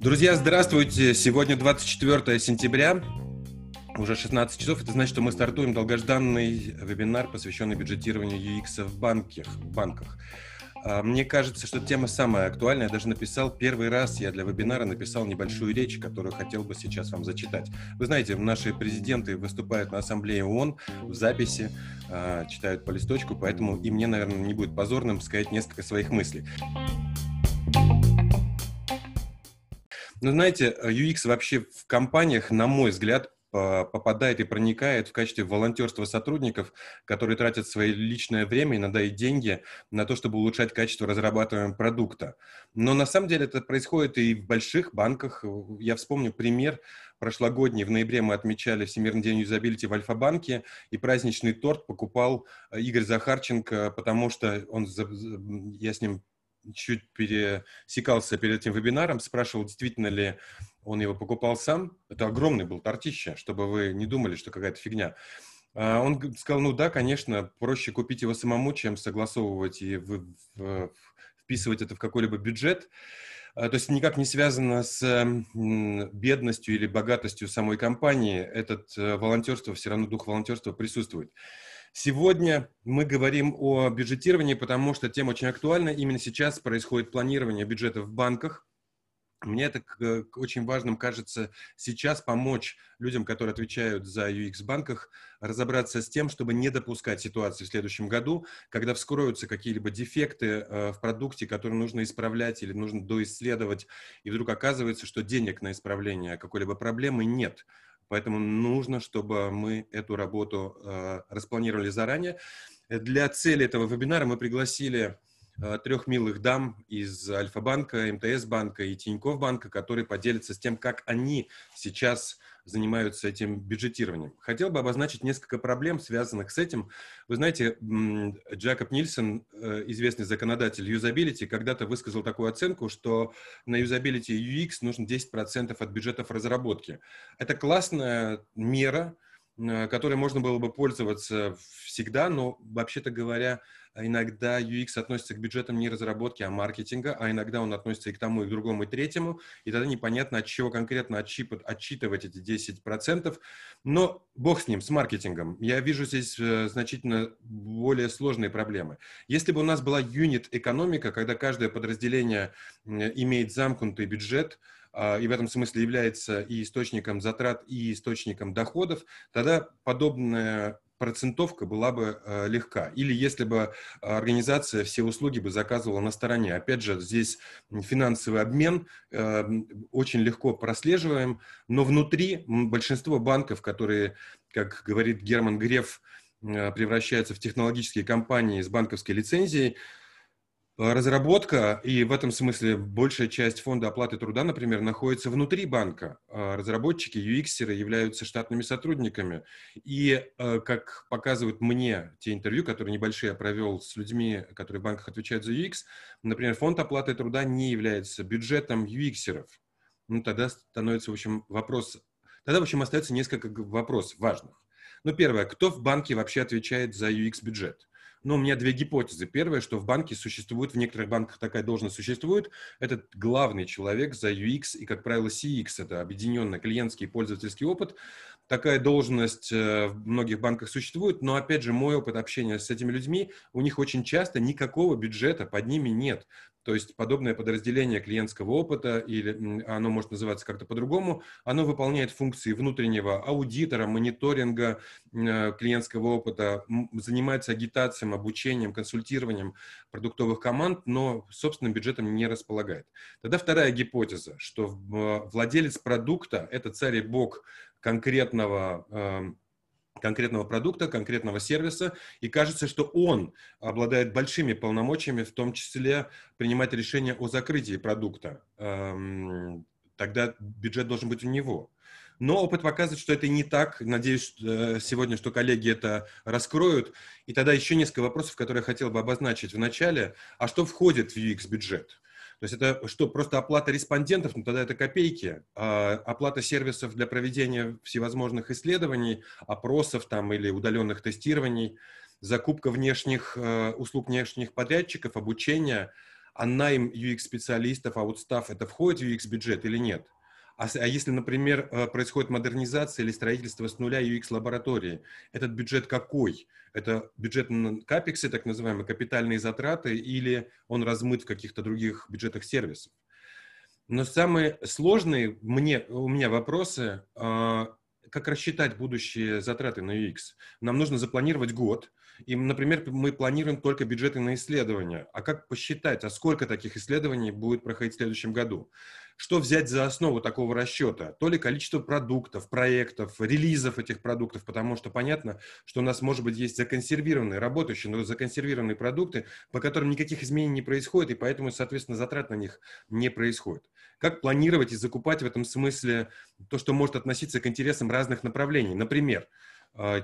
Друзья, здравствуйте! Сегодня 24 сентября, уже 16 часов. Это значит, что мы стартуем долгожданный вебинар, посвященный бюджетированию UX в, банках, в банках. А, мне кажется, что тема самая актуальная. Я даже написал первый раз, я для вебинара написал небольшую речь, которую хотел бы сейчас вам зачитать. Вы знаете, наши президенты выступают на Ассамблее ООН в записи, а, читают по листочку, поэтому и мне, наверное, не будет позорным сказать несколько своих мыслей. Ну, знаете, UX вообще в компаниях, на мой взгляд, попадает и проникает в качестве волонтерства сотрудников, которые тратят свое личное время, иногда и деньги на то, чтобы улучшать качество разрабатываемого продукта. Но на самом деле это происходит и в больших банках. Я вспомню пример прошлогодний. В ноябре мы отмечали Всемирный день юзабилити в Альфа-банке, и праздничный торт покупал Игорь Захарченко, потому что он, я с ним чуть пересекался перед этим вебинаром, спрашивал, действительно ли он его покупал сам. Это огромный был тортище, чтобы вы не думали, что какая-то фигня. А он сказал, ну да, конечно, проще купить его самому, чем согласовывать и вписывать это в какой-либо бюджет. А, то есть никак не связано с бедностью или богатостью самой компании. Этот э, волонтерство, все равно дух волонтерства присутствует. Сегодня мы говорим о бюджетировании, потому что тема очень актуальна. Именно сейчас происходит планирование бюджета в банках. Мне это очень важным кажется сейчас помочь людям, которые отвечают за UX в банках, разобраться с тем, чтобы не допускать ситуации в следующем году, когда вскроются какие-либо дефекты э, в продукте, которые нужно исправлять или нужно доисследовать, и вдруг оказывается, что денег на исправление какой-либо проблемы нет. Поэтому нужно, чтобы мы эту работу э, распланировали заранее. Для цели этого вебинара мы пригласили трех милых дам из Альфа-банка, МТС-банка и Тинькофф банка, которые поделятся с тем, как они сейчас занимаются этим бюджетированием. Хотел бы обозначить несколько проблем, связанных с этим. Вы знаете, Джакоб Нильсон, э, известный законодатель юзабилити, когда-то высказал такую оценку, что на юзабилити UX нужно 10% от бюджетов разработки. Это классная мера, э, которой можно было бы пользоваться всегда, но, вообще-то говоря, иногда UX относится к бюджетам не разработки, а маркетинга, а иногда он относится и к тому, и к другому, и третьему, и тогда непонятно, от чего конкретно отчип, отчитывать эти 10%. Но бог с ним, с маркетингом. Я вижу здесь э, значительно более сложные проблемы. Если бы у нас была юнит-экономика, когда каждое подразделение имеет замкнутый бюджет, а, и в этом смысле является и источником затрат, и источником доходов, тогда подобная процентовка была бы э, легка. Или если бы организация все услуги бы заказывала на стороне. Опять же, здесь финансовый обмен э, очень легко прослеживаем, но внутри большинство банков, которые, как говорит Герман Греф, э, превращаются в технологические компании с банковской лицензией, Разработка, и в этом смысле большая часть фонда оплаты труда, например, находится внутри банка. А разработчики, UX являются штатными сотрудниками. И, э, как показывают мне те интервью, которые небольшие я провел с людьми, которые в банках отвечают за UX, например, фонд оплаты труда не является бюджетом UX-еров. Ну, тогда становится, в общем, вопрос... Тогда, в общем, остается несколько вопросов важных. Ну, первое, кто в банке вообще отвечает за UX-бюджет? Но у меня две гипотезы. Первое, что в банке существует, в некоторых банках такая должность существует, это главный человек за UX и, как правило, CX, это объединенный клиентский и пользовательский опыт. Такая должность э, в многих банках существует, но, опять же, мой опыт общения с этими людьми, у них очень часто никакого бюджета под ними нет. То есть подобное подразделение клиентского опыта, или оно может называться как-то по-другому, оно выполняет функции внутреннего аудитора, мониторинга э, клиентского опыта, занимается агитацией, обучением, консультированием продуктовых команд, но собственным бюджетом не располагает. Тогда вторая гипотеза, что владелец продукта – это царь и бог конкретного эм, конкретного продукта, конкретного сервиса, и кажется, что он обладает большими полномочиями, в том числе принимать решение о закрытии продукта. Эм, тогда бюджет должен быть у него. Но опыт показывает, что это не так. Надеюсь, э, сегодня, что коллеги это раскроют. И тогда еще несколько вопросов, которые я хотел бы обозначить в начале. А что входит в UX-бюджет? То есть это что, просто оплата респондентов, ну тогда это копейки, а оплата сервисов для проведения всевозможных исследований, опросов там или удаленных тестирований, закупка внешних э, услуг внешних подрядчиков, обучение, а найм UX-специалистов, аутстав, это входит в UX-бюджет или нет? А, а если, например, э, происходит модернизация или строительство с нуля UX-лаборатории, этот бюджет какой? Это бюджет на капексы, так называемые капитальные затраты, или он размыт в каких-то других бюджетах сервисов? Но самые сложные мне, у меня вопросы, а, как рассчитать будущие затраты на UX? Нам нужно запланировать год, и, например, мы планируем только бюджеты на исследования. А как посчитать, а сколько таких исследований будет проходить в следующем году? Что взять за основу такого расчета? То ли количество продуктов, проектов, релизов этих продуктов, потому что понятно, что у нас, может быть, есть законсервированные, работающие, но законсервированные продукты, по которым никаких изменений не происходит, и поэтому, соответственно, затрат на них не происходит. Как планировать и закупать в этом смысле то, что может относиться к интересам разных направлений? Например,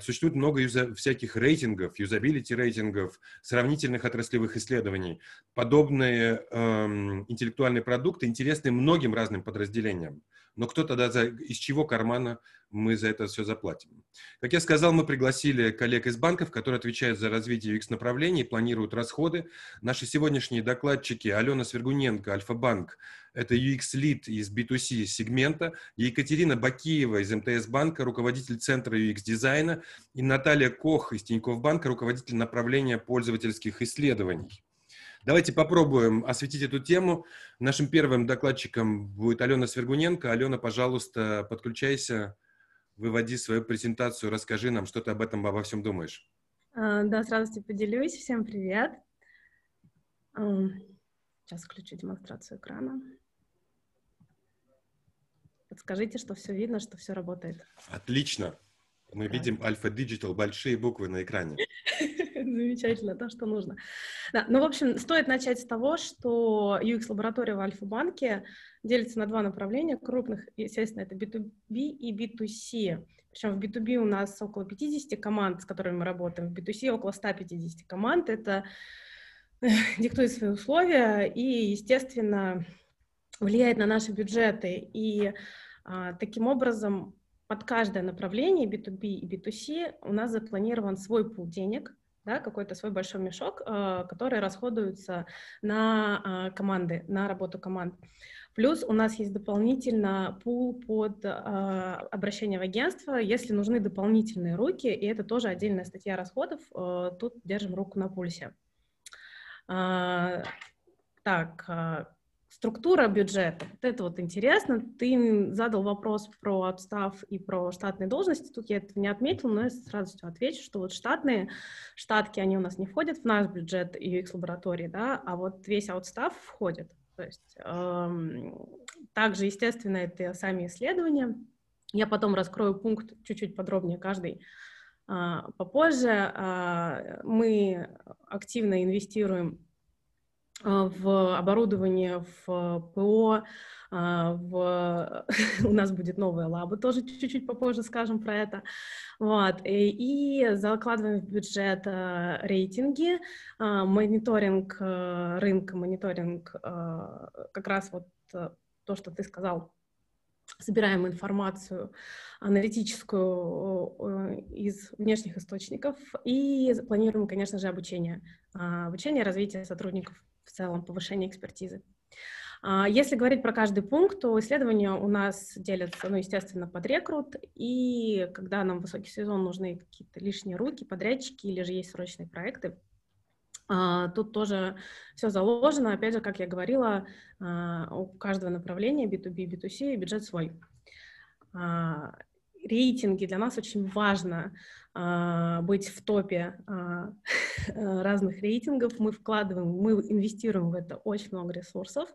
существует много юза, всяких рейтингов, юзабилити рейтингов, сравнительных отраслевых исследований. Подобные эм, интеллектуальные продукты интересны многим разным подразделениям. Но кто тогда, за, из чего кармана мы за это все заплатим. Как я сказал, мы пригласили коллег из банков, которые отвечают за развитие UX-направлений планируют расходы. Наши сегодняшние докладчики Алена Свергуненко, Альфа-банк, это UX-лид из B2C сегмента, Екатерина Бакиева из МТС-банка, руководитель центра UX-дизайна, и Наталья Кох из Тинькофф банка, руководитель направления пользовательских исследований. Давайте попробуем осветить эту тему. Нашим первым докладчиком будет Алена Свергуненко. Алена, пожалуйста, подключайся выводи свою презентацию, расскажи нам, что ты об этом, обо всем думаешь. А, да, с радостью поделюсь. Всем привет. Сейчас включу демонстрацию экрана. Подскажите, что все видно, что все работает. Отлично. Мы да. видим Альфа Digital, большие буквы на экране. Замечательно, то, что нужно. Да, ну, в общем, стоит начать с того, что UX-лаборатория в Альфа-банке делится на два направления крупных. Естественно, это B2B и B2C. Причем в B2B у нас около 50 команд, с которыми мы работаем, в B2C около 150 команд. Это диктует свои условия и, естественно, влияет на наши бюджеты. И а, таким образом под каждое направление B2B и B2C у нас запланирован свой пул денег, да, какой-то свой большой мешок, э, который расходуется на э, команды, на работу команд. Плюс у нас есть дополнительно пул под обращение в агентство, если нужны дополнительные руки, и это тоже отдельная статья расходов, тут держим руку на пульсе. Так, структура бюджета, вот это вот интересно. Ты задал вопрос про отстав и про штатные должности. Тут я это не отметила, но я сразу отвечу, что вот штатные штатки, они у нас не входят в наш бюджет UX-лаборатории, да, а вот весь отстав входит. То есть эм, также, естественно, это сами исследования. Я потом раскрою пункт чуть-чуть подробнее каждый э, попозже. Э, мы активно инвестируем в оборудование, в ПО, а, в... у нас будет новая лаба, тоже чуть-чуть попозже скажем про это. Вот. И, и закладываем в бюджет а, рейтинги, мониторинг рынка, мониторинг как раз вот то, что ты сказал, собираем информацию аналитическую из внешних источников и планируем, конечно же, обучение. Обучение, развитие сотрудников целом, повышение экспертизы. А, если говорить про каждый пункт, то исследования у нас делятся, ну, естественно, под рекрут, и когда нам высокий сезон нужны какие-то лишние руки, подрядчики или же есть срочные проекты, а, тут тоже все заложено. Опять же, как я говорила, а, у каждого направления B2B, B2C бюджет свой рейтинги для нас очень важно а, быть в топе а, разных рейтингов. Мы вкладываем, мы инвестируем в это очень много ресурсов.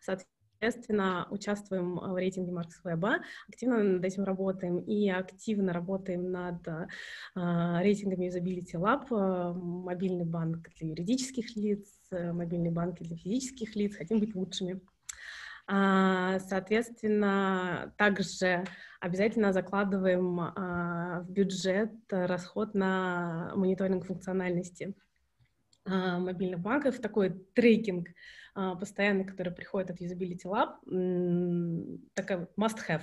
Соответственно, участвуем в рейтинге Маркс Веба, активно над этим работаем и активно работаем над а, рейтингами Usability Lab, а, мобильный банк для юридических лиц, мобильные банки для физических лиц, хотим быть лучшими. Соответственно, также обязательно закладываем а, в бюджет расход на мониторинг функциональности а, мобильных банков, такой трекинг постоянный, который приходит от Usability Lab, такой must-have.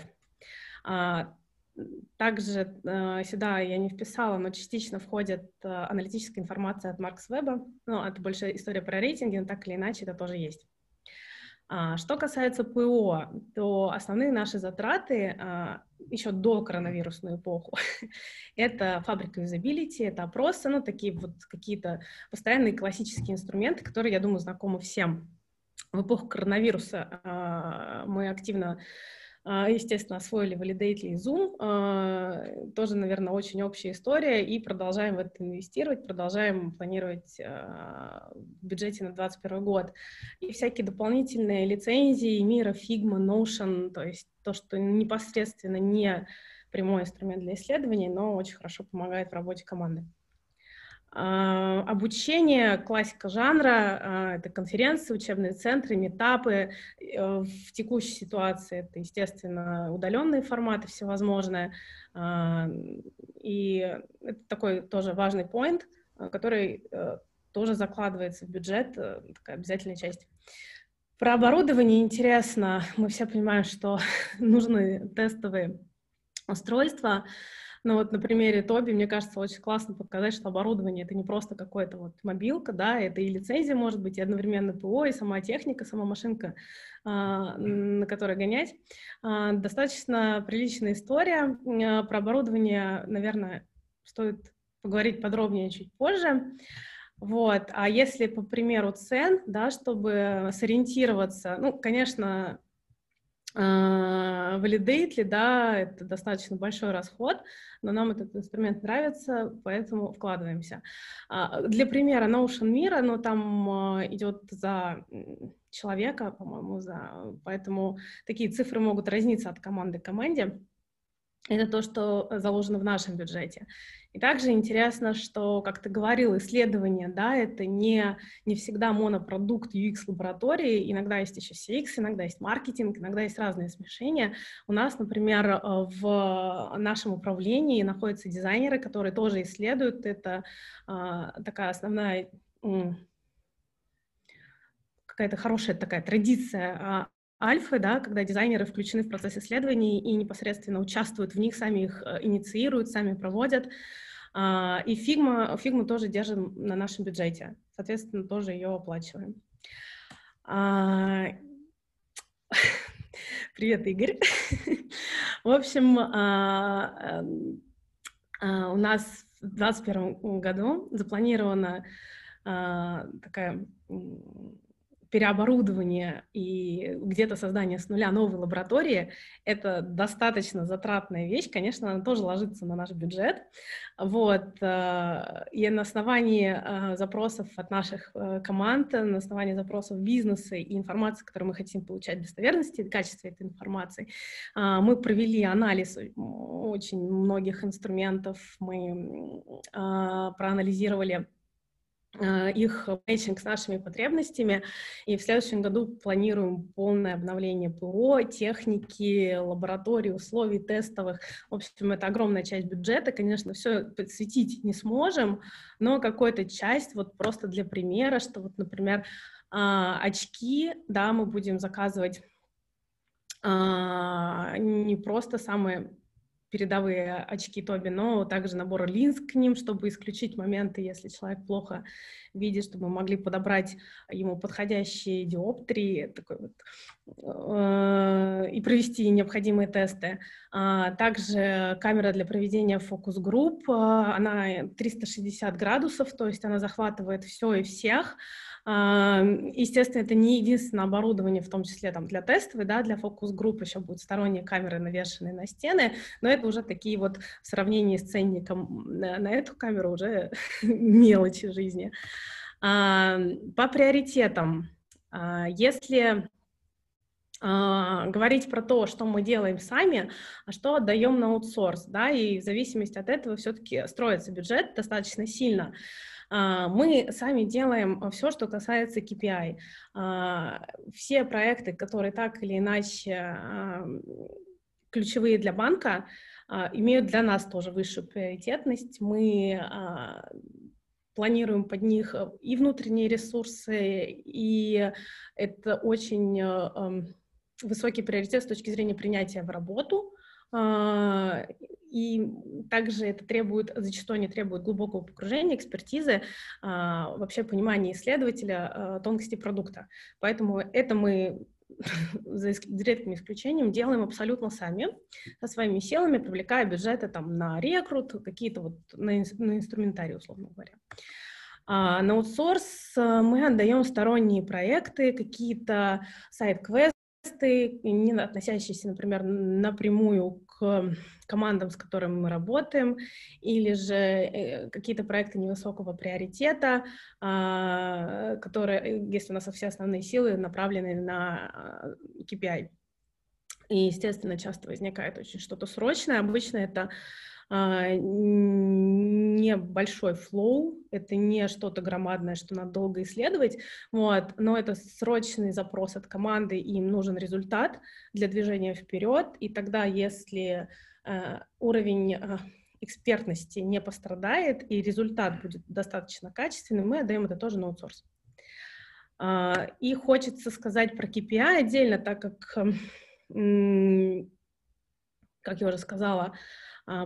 также э, сюда я не вписала, но частично входит э, аналитическая информация от Маркс Веба. Ну, это больше история про рейтинги, но так или иначе это тоже есть. А, что касается ПО, то основные наши затраты а, еще до коронавирусную эпоху это фабрика юзабилити, это опросы, ну, такие вот какие-то постоянные классические инструменты, которые, я думаю, знакомы всем. В эпоху коронавируса а, мы активно естественно, освоили Validate и Zoom. А, тоже, наверное, очень общая история. И продолжаем в это инвестировать, продолжаем планировать а, в бюджете на 2021 год. И всякие дополнительные лицензии Мира, Figma, Notion, то есть то, что непосредственно не прямой инструмент для исследований, но очень хорошо помогает в работе команды. А, обучение, классика жанра, а, это конференции, учебные центры, метапы. Э, в текущей ситуации это, естественно, удаленные форматы всевозможные. А, и это такой тоже важный поинт, который э, тоже закладывается в бюджет, э, такая обязательная часть. Про оборудование интересно. Мы все понимаем, что нужны тестовые устройства. Но вот на примере Тоби, мне кажется, очень классно показать, что оборудование — это не просто какое-то вот мобилка, да, это и лицензия может быть, и одновременно ПО, и сама техника, сама машинка, а, на которой гонять. А, достаточно приличная история. А, про оборудование, наверное, стоит поговорить подробнее чуть позже. Вот. А если по примеру цен, да, чтобы сориентироваться, ну, конечно, Validate, да, это достаточно большой расход, но нам этот инструмент нравится, поэтому вкладываемся. А, для примера Notion Мира, но там а, идет за человека, по-моему, за... поэтому такие цифры могут разниться от команды к команде. Это то, что заложено в нашем бюджете. И также интересно, что, как ты говорил, исследование, да, это не, не всегда монопродукт UX-лаборатории, иногда есть еще CX, иногда есть маркетинг, иногда есть разные смешения. У нас, например, э, в нашем управлении находятся дизайнеры, которые тоже исследуют, это а, такая основная какая-то хорошая такая традиция а, Альфы, да, когда дизайнеры включены в процесс исследований и непосредственно участвуют в них, сами их э, инициируют, сами проводят. А, и Figma, фигму тоже держим на нашем бюджете, соответственно, тоже ее оплачиваем. А, привет, Игорь. В общем, а, у нас в 2021 году запланирована такая переоборудование и где-то создание с нуля новой лаборатории — это достаточно затратная вещь. Конечно, она тоже ложится на наш бюджет. Вот. Э, и на основании э, запросов от наших э, команд, на основании запросов бизнеса и информации, которую мы хотим получать, достоверности и качества этой информации, мы провели анализ очень многих инструментов, мы проанализировали их мэтчинг с нашими потребностями, и в следующем году планируем полное обновление ПО, техники, лабораторий, условий тестовых. В общем, это огромная часть бюджета, конечно, все подсветить не сможем, но какую-то часть, вот просто для примера, что вот, например, а, очки, да, мы будем заказывать а, не просто самые передовые очки Тоби, но также набор линз к ним, чтобы исключить моменты, если человек плохо видит, чтобы мы могли подобрать ему подходящие диоптрии такой вот, э, и провести необходимые тесты. А также камера для проведения фокус-групп, она 360 градусов, то есть она захватывает все и всех, Естественно, это не единственное оборудование, в том числе там, для тестовой, да, для фокус-групп еще будут сторонние камеры, навешенные на стены, но это уже такие вот в сравнении с ценником на, на эту камеру уже мелочи жизни. По приоритетам, а, если Uh, говорить про то, что мы делаем сами, а что отдаем на аутсорс, да, и в зависимости от этого все-таки строится бюджет достаточно сильно. А, мы сами делаем а, все, что касается KPI. А, все проекты, которые так или иначе ключевые для банка, имеют для нас тоже высшую приоритетность. Мы планируем под них и внутренние ресурсы, и это очень высокий приоритет с точки зрения принятия в работу а, и также это требует, зачастую не требует глубокого погружения, экспертизы, а, вообще понимания исследователя а, тонкости продукта. Поэтому это мы за редким исключением делаем абсолютно сами, со своими силами, привлекая бюджеты там на рекрут, какие-то вот на, на инструментарий, условно говоря. А на аутсорс мы отдаем сторонние проекты, какие-то сайт-квесты, не относящиеся, например, напрямую к командам, с которыми мы работаем, или же э, какие-то проекты невысокого приоритета, а, которые, если у нас все основные силы направлены на KPI. И, естественно, часто возникает очень что-то срочное. Обычно это небольшой флоу, это не что-то громадное, что надо долго исследовать, вот, но это срочный запрос от команды, им нужен результат для движения вперед, и тогда, если э, уровень э, экспертности не пострадает, и результат будет достаточно качественным, мы отдаем это тоже на аутсорс. И хочется сказать про KPI отдельно, так как, как я уже сказала, а,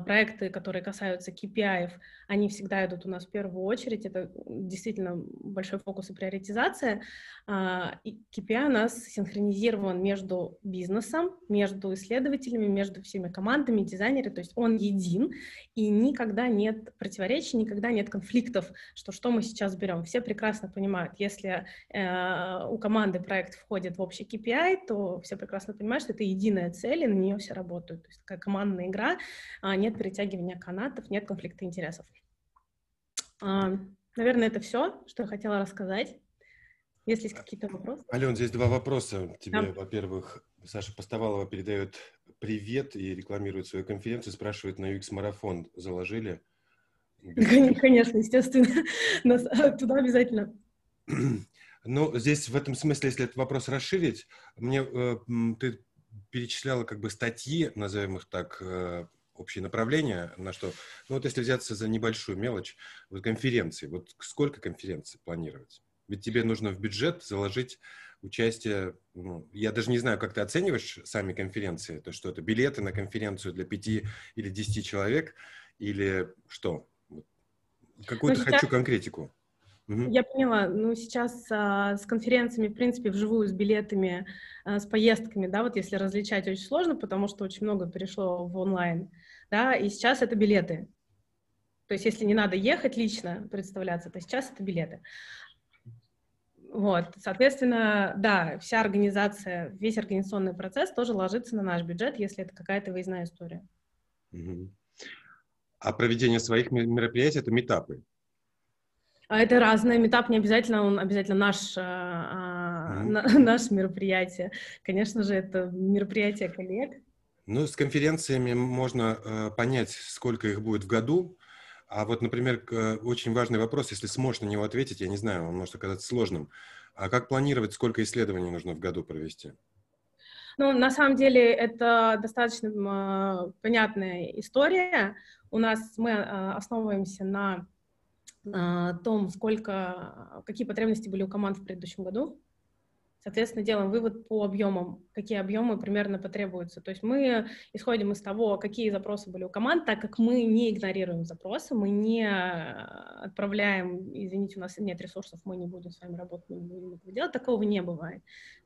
проекты, которые касаются KPI, они всегда идут у нас в первую очередь. Это действительно большой фокус и приоритизация. А, KPI у нас синхронизирован между бизнесом, между исследователями, между всеми командами, дизайнерами. То есть он един, и никогда нет противоречий, никогда нет конфликтов, что что мы сейчас берем. Все прекрасно понимают, если э, у команды проект входит в общий KPI, то все прекрасно понимают, что это единая цель, и на нее все работают. То есть такая командная игра, а, нет перетягивания канатов, нет конфликта интересов. А, наверное, это все, что я хотела рассказать. Если есть какие-то вопросы. Ален, здесь два вопроса тебе. Да. Во-первых, Саша Постовалова передает привет и рекламирует свою конференцию, спрашивает на UX марафон заложили? Конечно, естественно. Нас а, туда обязательно. Ну, здесь в этом смысле, если этот вопрос расширить, мне э, ты перечисляла как бы статьи, назовем их так, э, общее направление, на что, ну вот если взяться за небольшую мелочь, вот конференции, вот сколько конференций планировать? Ведь тебе нужно в бюджет заложить участие, ну, я даже не знаю, как ты оцениваешь сами конференции, то что это билеты на конференцию для пяти или десяти человек, или что? Какую-то хочу конкретику. Я поняла. Ну, сейчас а, с конференциями, в принципе, вживую, с билетами, а, с поездками, да, вот если различать очень сложно, потому что очень много перешло в онлайн, да, и сейчас это билеты. То есть если не надо ехать лично представляться, то сейчас это билеты. Вот, соответственно, да, вся организация, весь организационный процесс тоже ложится на наш бюджет, если это какая-то выездная история. А проведение своих мероприятий — это метапы? А это разное. Метап не обязательно, он обязательно наш, а, mm-hmm. наше мероприятие. Конечно же, это мероприятие коллег. Ну, с конференциями можно э, понять, сколько их будет в году. А вот, например, э, очень важный вопрос, если сможешь на него ответить, я не знаю, он может оказаться сложным. А как планировать, сколько исследований нужно в году провести? Ну, на самом деле, это достаточно э, понятная история. У нас мы э, основываемся на о том, сколько, какие потребности были у команд в предыдущем году. Соответственно, делаем вывод по объемам, какие объемы примерно потребуются. То есть мы исходим из того, какие запросы были у команд, так как мы не игнорируем запросы, мы не отправляем, извините, у нас нет ресурсов, мы не будем с вами работать, мы не будем этого делать, такого не бывает.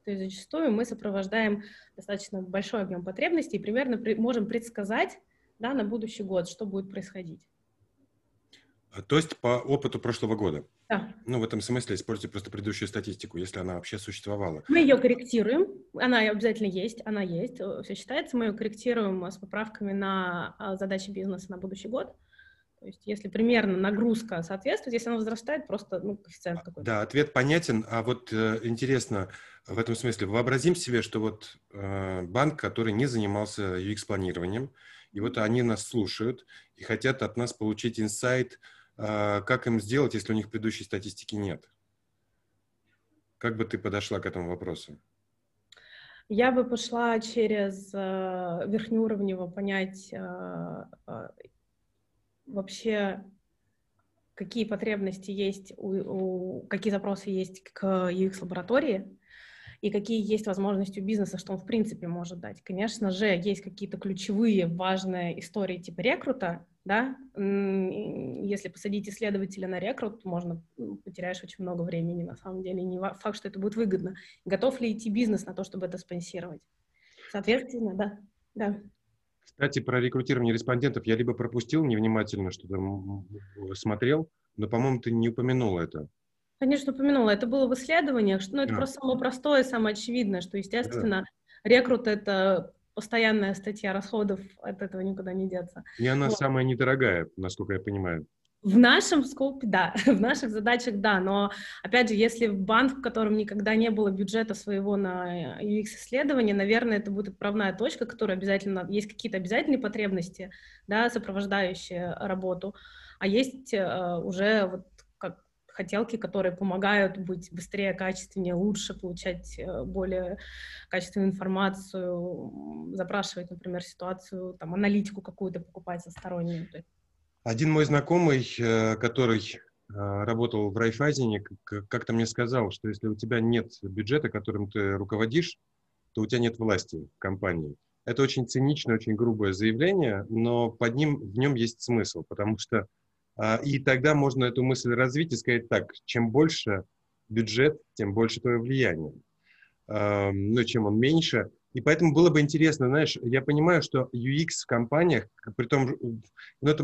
То есть зачастую мы сопровождаем достаточно большой объем потребностей и примерно можем предсказать да, на будущий год, что будет происходить. А, то есть по опыту прошлого года? Да. Ну, в этом смысле используйте просто предыдущую статистику, если она вообще существовала. Мы ее корректируем, она обязательно есть, она есть, э, все считается, мы ее корректируем с поправками на а, задачи бизнеса на будущий год. То есть, если примерно нагрузка соответствует, если она возрастает, просто ну, коэффициент какой-то. Да, ответ понятен. А вот э, интересно, в этом смысле, вообразим себе, что вот э, банк, который не занимался UX-планированием, и вот они нас слушают и хотят от нас получить инсайт, а, как им сделать, если у них предыдущей статистики нет? Как бы ты подошла к этому вопросу? Я бы пошла через э, верхнеуровнево понять э, э, вообще, какие потребности есть, у, у, какие запросы есть к UX-лаборатории, и какие есть возможности у бизнеса, что он в принципе может дать. Конечно же, есть какие-то ключевые важные истории типа рекрута, да, если посадить исследователя на рекрут, можно потеряешь очень много времени, на самом деле, не факт, что это будет выгодно. Готов ли идти бизнес на то, чтобы это спонсировать? Соответственно, да, да. Кстати, про рекрутирование респондентов я либо пропустил невнимательно, что-то смотрел, но, по-моему, ты не упомянул это. Конечно, упомянула. Это было в исследованиях. Но ну, это а. просто самое простое, самое очевидное, что, естественно, да. рекрут — это постоянная статья расходов, от этого никуда не деться. И она вот. самая недорогая, насколько я понимаю. В нашем скопе, да, в наших задачах, да, но, опять же, если банк, в котором никогда не было бюджета своего на UX-исследование, наверное, это будет отправная точка, которая обязательно, есть какие-то обязательные потребности, да, сопровождающие работу, а есть э, уже вот хотелки, которые помогают быть быстрее, качественнее, лучше получать э, более качественную информацию, запрашивать, например, ситуацию, там, аналитику какую-то покупать со стороннюю. Один мой знакомый, э, который э, работал в Райфайзене, как-то мне сказал, что если у тебя нет бюджета, которым ты руководишь, то у тебя нет власти в компании. Это очень циничное, очень грубое заявление, но под ним, в нем есть смысл, потому что и тогда можно эту мысль развить и сказать так, чем больше бюджет, тем больше твое влияние. Ну, чем он меньше. И поэтому было бы интересно, знаешь, я понимаю, что UX в компаниях, при том, ну, это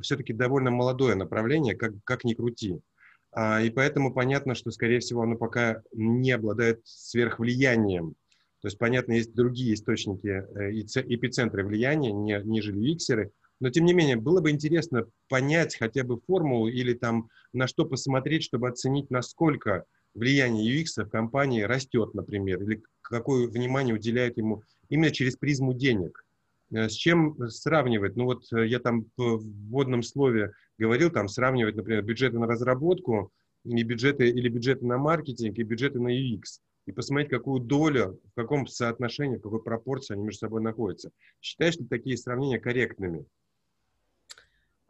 все-таки довольно молодое направление, как, как ни крути. А, и поэтому понятно, что, скорее всего, оно пока не обладает сверхвлиянием. То есть, понятно, есть другие источники, э, эпицентры влияния, не, ниже UX-еры, но, тем не менее, было бы интересно понять хотя бы формулу или там на что посмотреть, чтобы оценить, насколько влияние UX в компании растет, например, или какое внимание уделяет ему именно через призму денег. Э, с чем сравнивать? Ну вот э, я там в вводном слове говорил, там сравнивать, например, бюджеты на разработку и бюджеты, или бюджеты на маркетинг и бюджеты на UX и посмотреть, какую долю, в каком соотношении, в какой пропорции они между собой находятся. Считаешь ли такие сравнения корректными?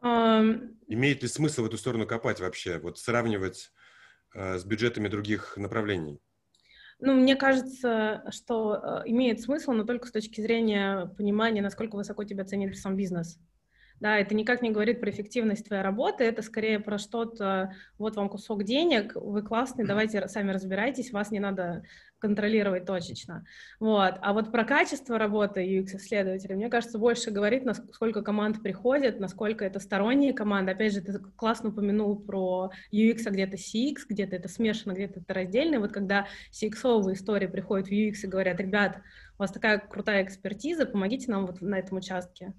Имеет ли смысл в эту сторону копать вообще, вот сравнивать э, с бюджетами других направлений? Ну, мне кажется, что э, имеет смысл, но только с точки зрения понимания, насколько высоко тебя ценит сам бизнес. Да, это никак не говорит про эффективность твоей работы, это скорее про что-то, вот вам кусок денег, вы классный, давайте сами разбирайтесь, вас не надо контролировать точечно. Вот. А вот про качество работы UX-исследователя, мне кажется, больше говорит, насколько команд приходит, насколько это сторонние команды. Опять же, ты классно упомянул про UX, а где-то CX, где-то это смешано, где-то это раздельно. Вот когда CX-овые истории приходят в UX и говорят, ребят, у вас такая крутая экспертиза, помогите нам вот на этом участке.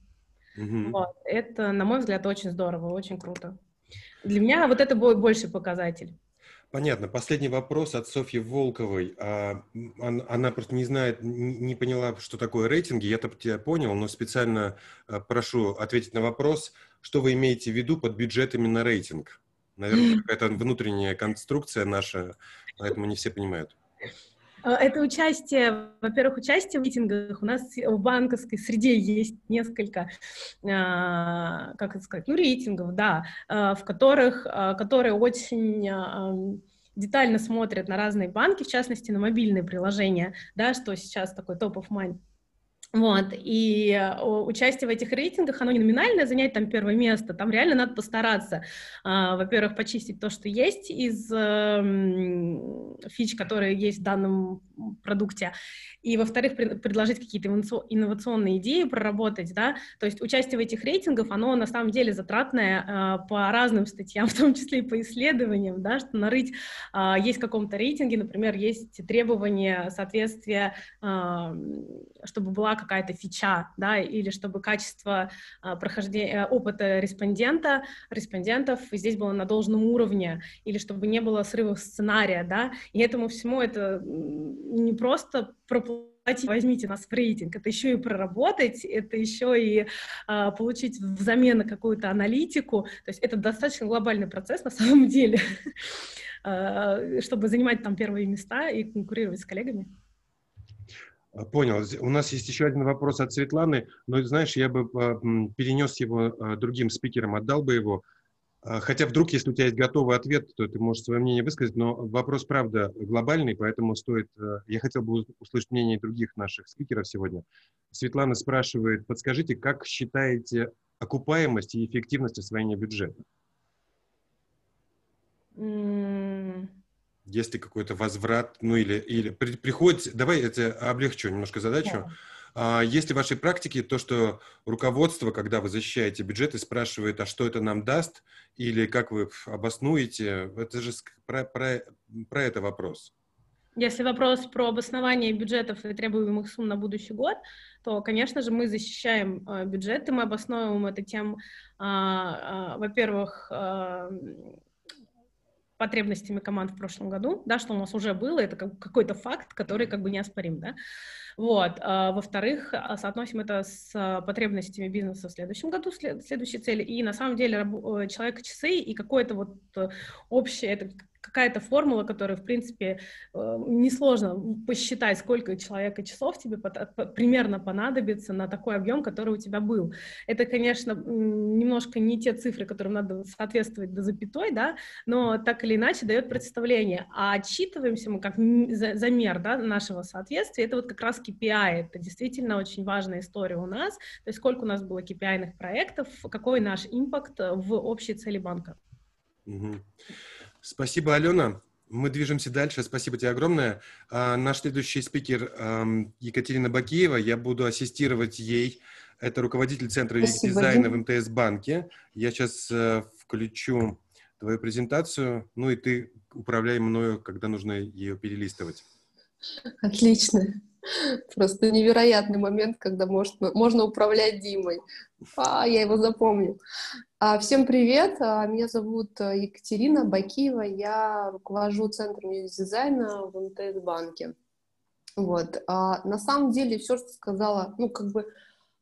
Mm-hmm. Вот. Это, на мой взгляд, очень здорово, очень круто. Для меня вот это будет больше показатель. Понятно. Последний вопрос от Софьи Волковой. А, она просто не знает, не поняла, что такое рейтинги. Я-то тебя понял, но специально а, прошу ответить на вопрос, что вы имеете в виду под бюджетами на рейтинг? Наверное, какая-то внутренняя конструкция наша, поэтому не все понимают. А, это участие, во-первых, участие в митингах. У нас в банковской среде есть несколько, а, как это сказать, ну, рейтингов, да, а, в которых, которые очень детально смотрят на разные банки, в частности, на мобильные приложения, да, что сейчас такой топ of mind. Вот, и э, участие в этих рейтингах, оно не номинальное, занять там первое место, там реально надо постараться, а, во-первых, почистить то, что есть из э, фич, которые есть в данном продукте, и, во-вторых, пред, предложить какие-то инновационные идеи, проработать, да, то есть участие в этих рейтингах, оно на самом деле затратное а, по разным статьям, в том числе и по исследованиям, да, что нарыть а, есть в каком-то рейтинге, например, есть требования соответствия, чтобы была какая-то фича, да, или чтобы качество а, прохождения опыта респондента, респондентов здесь было на должном уровне, или чтобы не было срывов сценария, да, и этому всему это не просто проплатить, возьмите нас в рейтинг, это еще и проработать, это еще и а, получить взамен какую-то аналитику, то есть это достаточно глобальный процесс на самом деле, а, чтобы занимать там первые места и конкурировать с коллегами. А, понял. У нас есть еще один вопрос от Светланы, но, знаешь, я бы а, перенес его а, другим спикерам, отдал бы его. Хотя вдруг, если у тебя есть готовый ответ, то ты можешь свое мнение высказать, но вопрос, правда, глобальный, поэтому стоит... Я хотел бы услышать мнение других наших спикеров сегодня. Светлана спрашивает, подскажите, как считаете окупаемость и эффективность освоения бюджета? Есть ли какой-то возврат, ну или, или при, приходит, давай я тебе облегчу немножко задачу. Yeah. А есть ли в вашей практике то, что руководство, когда вы защищаете бюджет и спрашивает, а что это нам даст, или как вы обоснуете, это же про, про, про это вопрос. Если вопрос про обоснование бюджетов и требуемых сумм на будущий год, то, конечно же, мы защищаем э, бюджеты, мы обосновываем это тем, э, э, во-первых, э, потребностями команд в прошлом году, да, что у нас уже было, это как, какой-то факт, который как бы неоспорим, да. Вот. А, во-вторых, а, соотносим это с а, потребностями бизнеса в следующем году, след, следующей цели. И на самом деле э, человек-часы и какое-то вот э, общее, это какая-то формула, которая, в принципе, э, несложно посчитать, сколько человека часов тебе примерно понадобится на такой объем, который у тебя был. Это, конечно, немножко не те цифры, которым надо соответствовать до запятой, да, но так или иначе дает представление. А отчитываемся мы как замер да, нашего соответствия, это вот как раз KPI, это действительно очень важная история у нас, то есть сколько у нас было KPI-ных проектов, какой наш импакт в общей цели банка. Угу. Спасибо, Алена. Мы движемся дальше. Спасибо тебе огромное. А, наш следующий спикер Екатерина Бакиева. Я буду ассистировать ей. Это руководитель Центра Спасибо, дизайна в МТС банке. Я сейчас э, включу твою презентацию, ну и ты управляй мною, когда нужно ее перелистывать. Отлично. Просто невероятный момент, когда можно, можно управлять Димой. А, я его запомню. А, всем привет, а, меня зовут э, Екатерина Бакиева, я руковожу Центром дизайна в МТС банке. Вот. А, на самом деле все, что сказала, ну как бы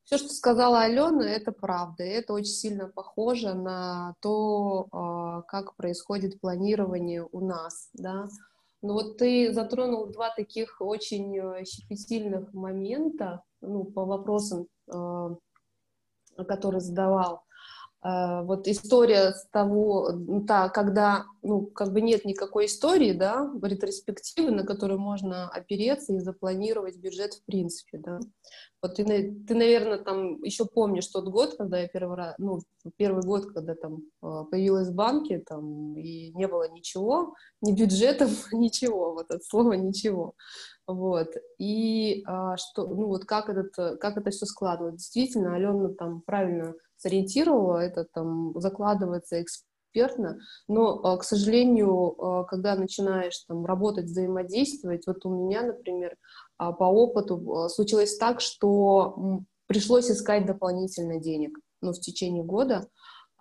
все, что сказала Алена, это правда. Это очень сильно похоже на то, а, как происходит планирование у нас, да. Но вот ты затронул два таких очень э, щепетильных момента, ну, по вопросам, э, которые задавал. Э, вот история с того, та, когда, ну, как бы нет никакой истории, да, ретроспективы, на которую можно опереться и запланировать бюджет в принципе, да. Вот ты, ты, наверное, там еще помнишь тот год, когда я первый раз, ну, первый год, когда там э, появилась в банке, там, и не было ничего, ни бюджетов, ничего, вот от слова ничего. Вот. И а, что, ну вот как, этот, как это все складывается. Действительно, Алена там правильно сориентировала, это там закладывается экспертно, но, а, к сожалению, а, когда начинаешь там работать, взаимодействовать, вот у меня, например, а, по опыту случилось так, что пришлось искать дополнительно денег, ну, в течение года,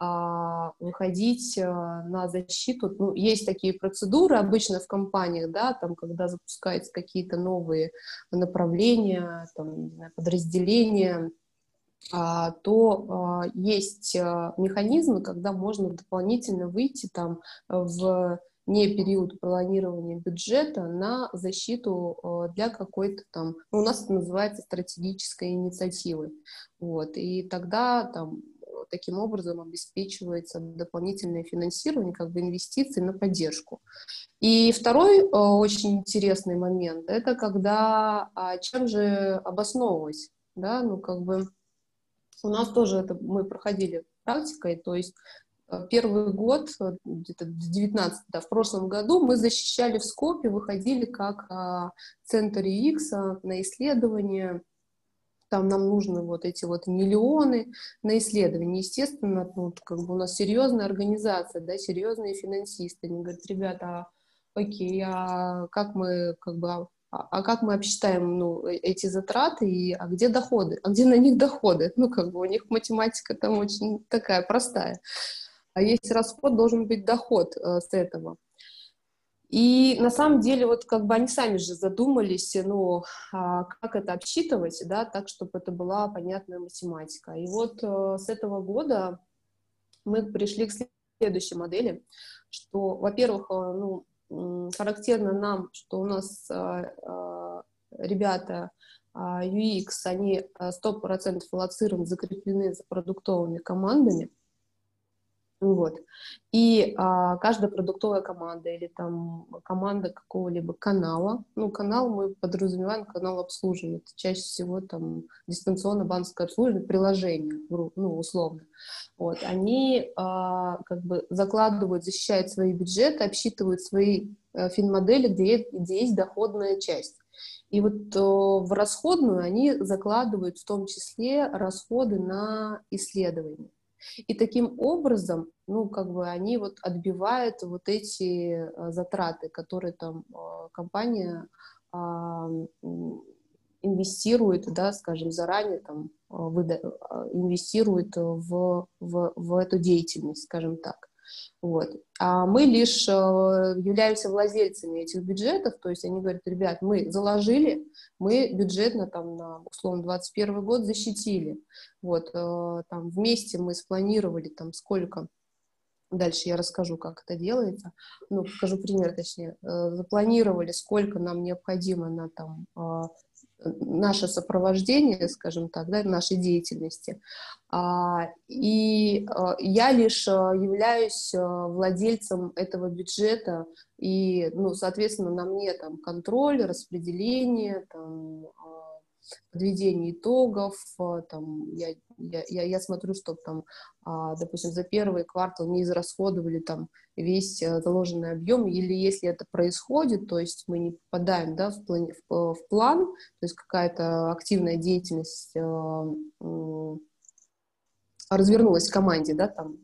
выходить на защиту. Ну, есть такие процедуры обычно в компаниях, да, там, когда запускаются какие-то новые направления, там, подразделения, а, то а, есть а, механизмы, когда можно дополнительно выйти там в не период планирования бюджета на защиту для какой-то там, ну, у нас это называется стратегической инициативы. Вот, и тогда там таким образом обеспечивается дополнительное финансирование, как бы инвестиции на поддержку. И второй очень интересный момент, это когда, чем же обосновывать, да, ну, как бы, у нас тоже это мы проходили практикой, то есть э, первый год, э, где-то 19, да, в прошлом году мы защищали в скопе, выходили как а, центр UX на исследование, там нам нужны вот эти вот миллионы на исследование. Естественно, ну, как бы у нас серьезная организация, да, серьезные финансисты. Они говорят, ребята, а, окей, а как мы как бы а, а как мы обсчитаем ну, э, эти затраты, и, а где доходы, а где на них доходы? Ну, как бы у них математика там очень такая простая. А есть расход, должен быть доход э, с этого. И на самом деле, вот как бы они сами же задумались, ну, а как это обсчитывать, да, так, чтобы это была понятная математика. И вот э, с этого года мы пришли к следующей модели, что, во-первых, э, ну, характерно нам, что у нас а, а, ребята UX, они 100% аллоцированы, закреплены за продуктовыми командами. Вот. И а, каждая продуктовая команда или там команда какого-либо канала, ну, канал мы подразумеваем канал обслуживания, это чаще всего там дистанционно банковское обслуживание, приложение, ну, условно. Вот. Они а, как бы закладывают, защищают свои бюджеты, обсчитывают свои а, финмодели, где, где есть доходная часть. И вот о, в расходную они закладывают в том числе расходы на исследования. И таким образом, ну, как бы они вот отбивают вот эти а, затраты, которые там а, компания а, инвестирует, да, скажем, заранее там выда- инвестирует в, в, в эту деятельность, скажем так. Вот. А мы лишь э, являемся владельцами этих бюджетов, то есть они говорят, ребят, мы заложили, мы бюджетно там на, условно, 21 год защитили. Вот, э, там вместе мы спланировали там сколько Дальше я расскажу, как это делается. Ну, покажу пример, точнее. Э, запланировали, сколько нам необходимо на там наше сопровождение, скажем так, да, нашей деятельности. А, и а, я лишь а, являюсь владельцем этого бюджета, и, ну, соответственно, на мне там контроль, распределение, там, подведение итогов, а, там, я, я, я, смотрю, чтобы там, а, допустим, за первый квартал не израсходовали там весь э, заложенный объем, или если это происходит, то есть мы не попадаем да, в, план, в, в план, то есть какая-то активная деятельность э, развернулась в команде, да, там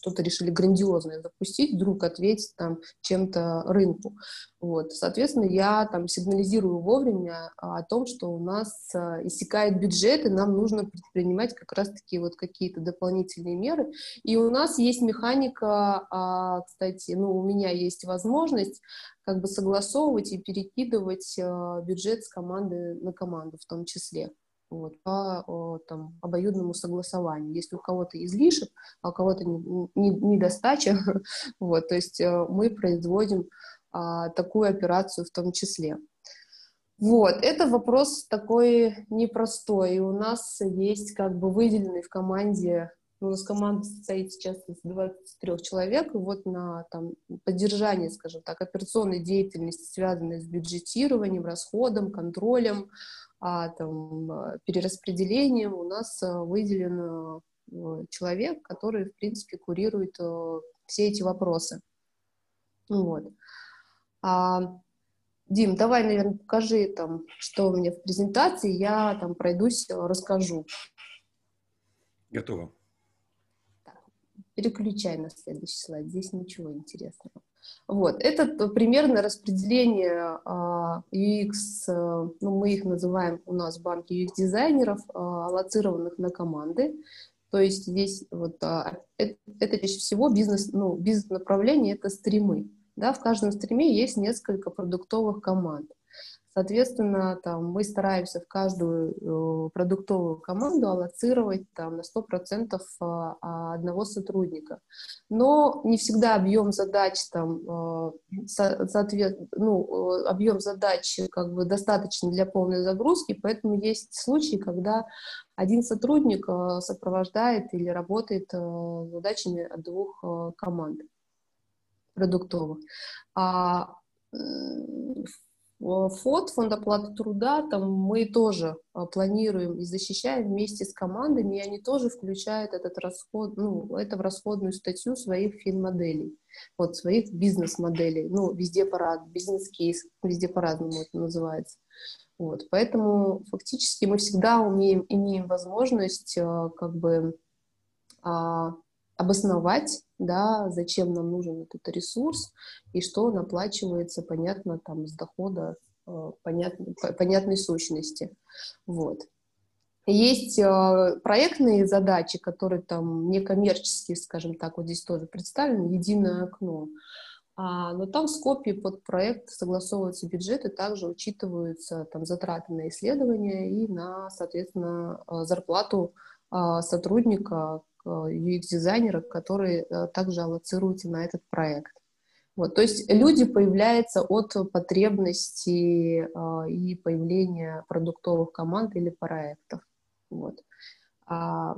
что-то решили грандиозное запустить, вдруг ответить там чем-то рынку. Вот. Соответственно, я там сигнализирую вовремя о том, что у нас а, иссякает бюджет, и нам нужно предпринимать как раз-таки вот какие-то дополнительные меры. И у нас есть механика, а, кстати, ну, у меня есть возможность как бы согласовывать и перекидывать а, бюджет с команды на команду в том числе вот, по там, обоюдному согласованию. Если у кого-то излишек, а у кого-то недостача, вот, то есть э, мы производим а, такую операцию в том числе. Вот, это вопрос такой непростой. И у нас есть как бы выделенный в команде, ну, у нас команда состоит сейчас из 23 человек, и вот на там, поддержание, скажем так, операционной деятельности, связанной с бюджетированием, расходом, контролем, а там а, перераспределением у нас а, выделен э, человек, который, в принципе, курирует э, все эти вопросы. Вот. А, Дим, давай, наверное, покажи там, что у меня в презентации, я там пройдусь, э, расскажу. Готово. Переключай на следующий слайд, здесь ничего интересного. Вот, это примерно распределение uh, UX, uh, ну, мы их называем у нас в банке UX-дизайнеров, uh, аллоцированных на команды. То есть здесь вот uh, это, это чаще всего бизнес, ну, бизнес-направление, это стримы. Да, в каждом стриме есть несколько продуктовых команд. Соответственно, там, мы стараемся в каждую э, продуктовую команду аллоцировать там, на 100% а, а, одного сотрудника. Но не всегда объем задач, там, э, соответ, ну, э, объем задач как бы достаточно для полной загрузки, поэтому есть случаи, когда один сотрудник сопровождает или работает задачами двух команд продуктовых. А ФОД, фонд оплаты труда, там мы тоже а, планируем и защищаем вместе с командами, и они тоже включают этот расход, ну, это в расходную статью своих финмоделей, вот, своих бизнес-моделей, ну, везде по бизнес-кейс, везде по-разному это называется. Вот, поэтому фактически мы всегда умеем, имеем возможность а, как бы а, обосновать, да, зачем нам нужен этот ресурс и что он оплачивается, понятно, там, с дохода э, понятной, понятной сущности. Вот. Есть э, проектные задачи, которые там некоммерческие, скажем так, вот здесь тоже представлены, единое окно. А, но там в скопе под проект согласовываются бюджеты, также учитываются там затраты на исследования и на, соответственно, э, зарплату сотрудника, UX-дизайнера, который э, также аллоцируется на этот проект. Вот, то есть люди появляются от потребностей э, и появления продуктовых команд или проектов. Вот. А,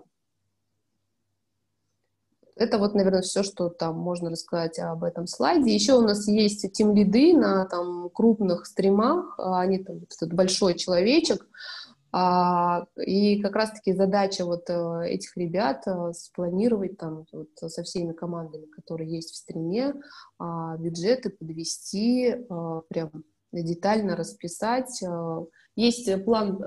Это вот, наверное, все, что там можно рассказать об этом слайде. Еще у нас есть тим лиды на там, крупных стримах. Они там, этот большой человечек. А, и как раз-таки задача вот э, этих ребят э, спланировать там вот со всеми командами, которые есть в стриме, а, бюджеты подвести, а, прям детально расписать. Есть план,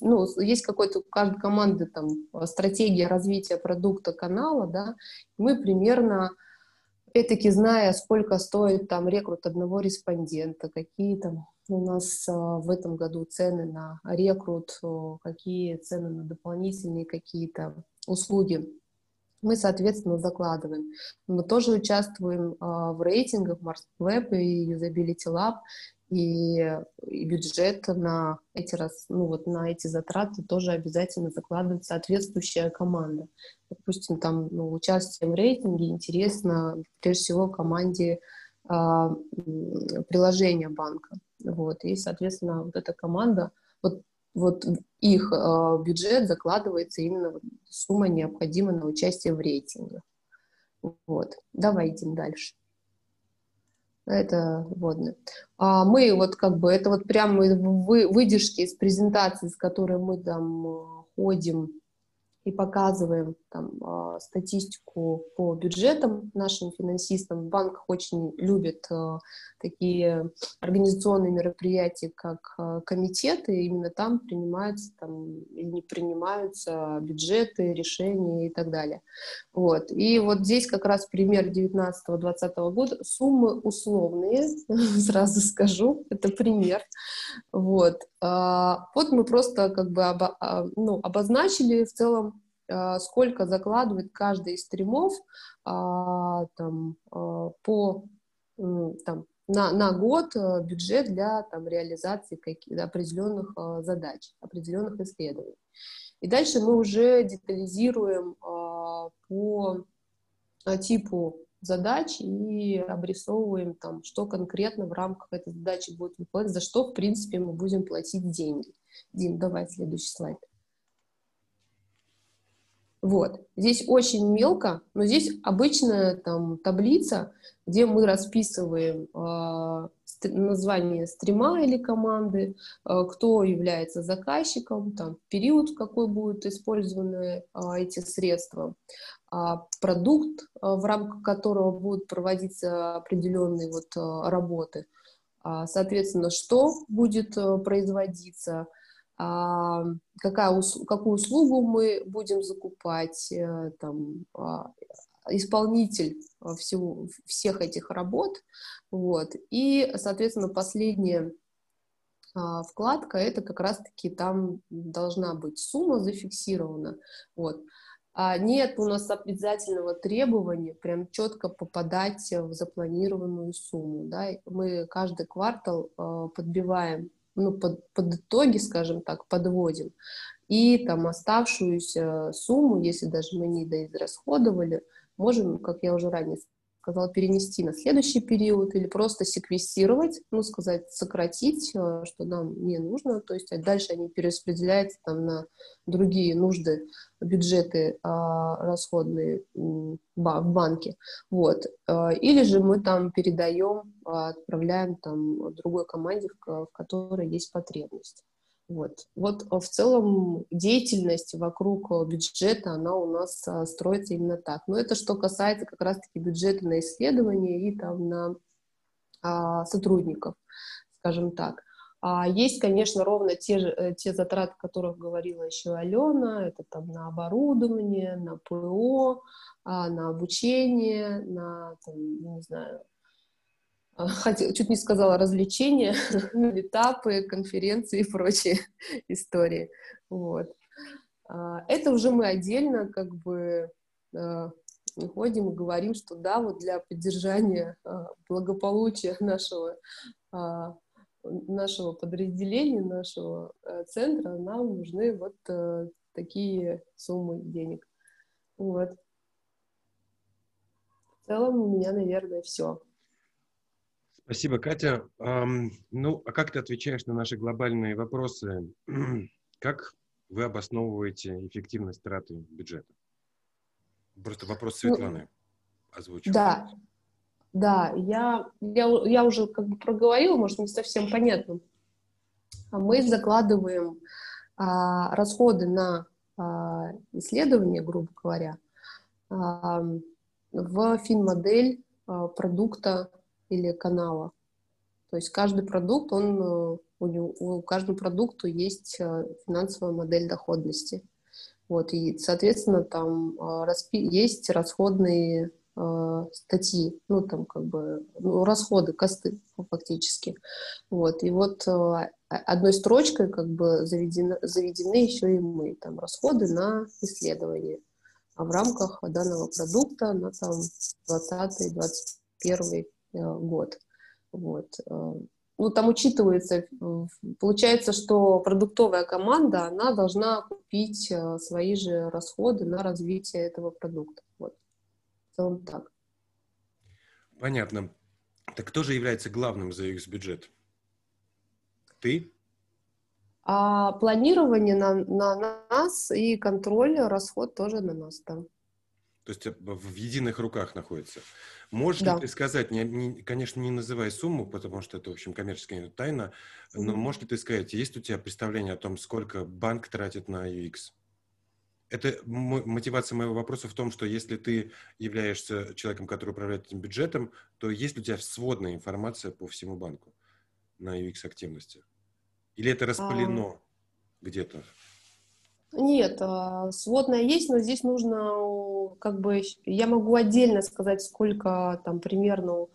ну, есть какой-то у каждой команды там стратегия развития продукта канала, да, мы примерно опять-таки зная, сколько стоит там рекрут одного респондента, какие там у нас а, в этом году цены на рекрут, какие цены на дополнительные какие-то услуги, мы, соответственно, закладываем. Мы тоже участвуем а, в рейтингах Web и Usability Lab, и, и бюджет на эти, раз, ну, вот на эти затраты тоже обязательно закладывает соответствующая команда. Допустим, там ну, участие в рейтинге интересно прежде всего команде а, приложения банка. Вот, и, соответственно, вот эта команда, вот, вот их а, бюджет закладывается именно сумма необходима на участие в рейтинге. Вот, давай идем дальше. Это вводное. А мы вот как бы, это вот прямо вы, выдержки из презентации, с которой мы там э, ходим и показываем там, а, статистику по бюджетам нашим финансистам. Банк очень любит а, такие организационные мероприятия, как а, комитеты. Именно там принимаются там, или не принимаются бюджеты, решения и так далее. Вот. И вот здесь как раз пример 19-20 года. Суммы условные, сразу скажу, это пример. Вот. Вот мы просто как бы обо, ну, обозначили в целом сколько закладывает каждый из стримов а, там, а, по там, на, на год бюджет для там, реализации каких определенных задач, определенных исследований. И дальше мы уже детализируем по типу задач и обрисовываем там, что конкретно в рамках этой задачи будет выполнять, за что, в принципе, мы будем платить деньги. Дин, давай следующий слайд. Вот. Здесь очень мелко, но здесь обычная там таблица, где мы расписываем э, название стрима или команды, э, кто является заказчиком, там, период, какой будут использованы э, эти средства, э, продукт, э, в рамках которого будут проводиться определенные вот, э, работы, э, соответственно, что будет э, производиться, какая, какую услугу мы будем закупать, э, там, а, исполнитель а, всего, всех этих работ. Вот. И, соответственно, последняя вкладка, это как раз-таки там должна быть сумма зафиксирована. Вот. А нет у нас обязательного требования прям четко попадать в запланированную сумму. Да? Мы каждый квартал подбиваем ну, под, под итоги, скажем так, подводим. И там оставшуюся сумму, если даже мы не доизрасходовали, можем, как я уже ранее сказала, перенести на следующий период или просто секвестировать, ну, сказать, сократить, э, что нам не нужно, то есть а дальше они перераспределяются там на другие нужды, бюджеты а, расходные в банке, вот. Э, или же мы там передаем, отправляем там другой команде, в которой есть потребность. Вот. вот в целом деятельность вокруг бюджета, она у нас а, строится именно так. Но это что касается как раз-таки бюджета на исследования и там на а, сотрудников, скажем так. А есть, конечно, ровно те, же, э, те затраты, о которых говорила еще Алена, это там на оборудование, на ПО, а, на обучение, на, там, не знаю, чуть не сказала развлечения, этапы, конференции и прочие истории. Вот. А, это уже мы отдельно как бы а, ходим и говорим, что да, вот для поддержания а, благополучия нашего, нашего подразделения, нашего центра нам нужны вот такие суммы денег. Вот. В целом у меня, наверное, все. Спасибо, Катя. Ну, а как ты отвечаешь на наши глобальные вопросы? Как вы обосновываете эффективность траты бюджета? Просто вопрос Светланы ну, озвучил. Да, да, я, я, я уже как бы проговорила, может, не совсем понятно. А мы закладываем а, расходы на а, исследования, грубо говоря, а, в финмодель а, продукта или канала. То есть каждый продукт, он, э, у, него, у каждого продукту есть э, финансовая модель доходности. Вот, и, соответственно, там распи- есть расходные э, статьи, ну, там, как бы, ну, расходы, косты, фактически. Вот, и вот э, одной строчкой, как бы, заведены, заведены еще и мы, там, расходы на исследование а в рамках данного продукта на, там, 20-21 э, год. Вот. Э, ну, там учитывается, получается, что продуктовая команда, она должна купить э, свои же расходы на развитие этого продукта. Вот в целом так. Понятно. Так кто же является главным за UX-бюджет? Ты? А планирование на, на нас и контроль, расход тоже на нас там. То есть э, в единых руках находится. Можешь да. ли ты сказать, не, не, конечно, не называй сумму, потому что это, в общем, коммерческая тайна, но mm-hmm. можешь ли ты сказать, есть у тебя представление о том, сколько банк тратит на UX? Это мотивация моего вопроса в том, что если ты являешься человеком, который управляет этим бюджетом, то есть у тебя сводная информация по всему банку на UX-активности? Или это распылено а... где-то? Нет, а, сводная есть, но здесь нужно, как бы, я могу отдельно сказать, сколько там примерно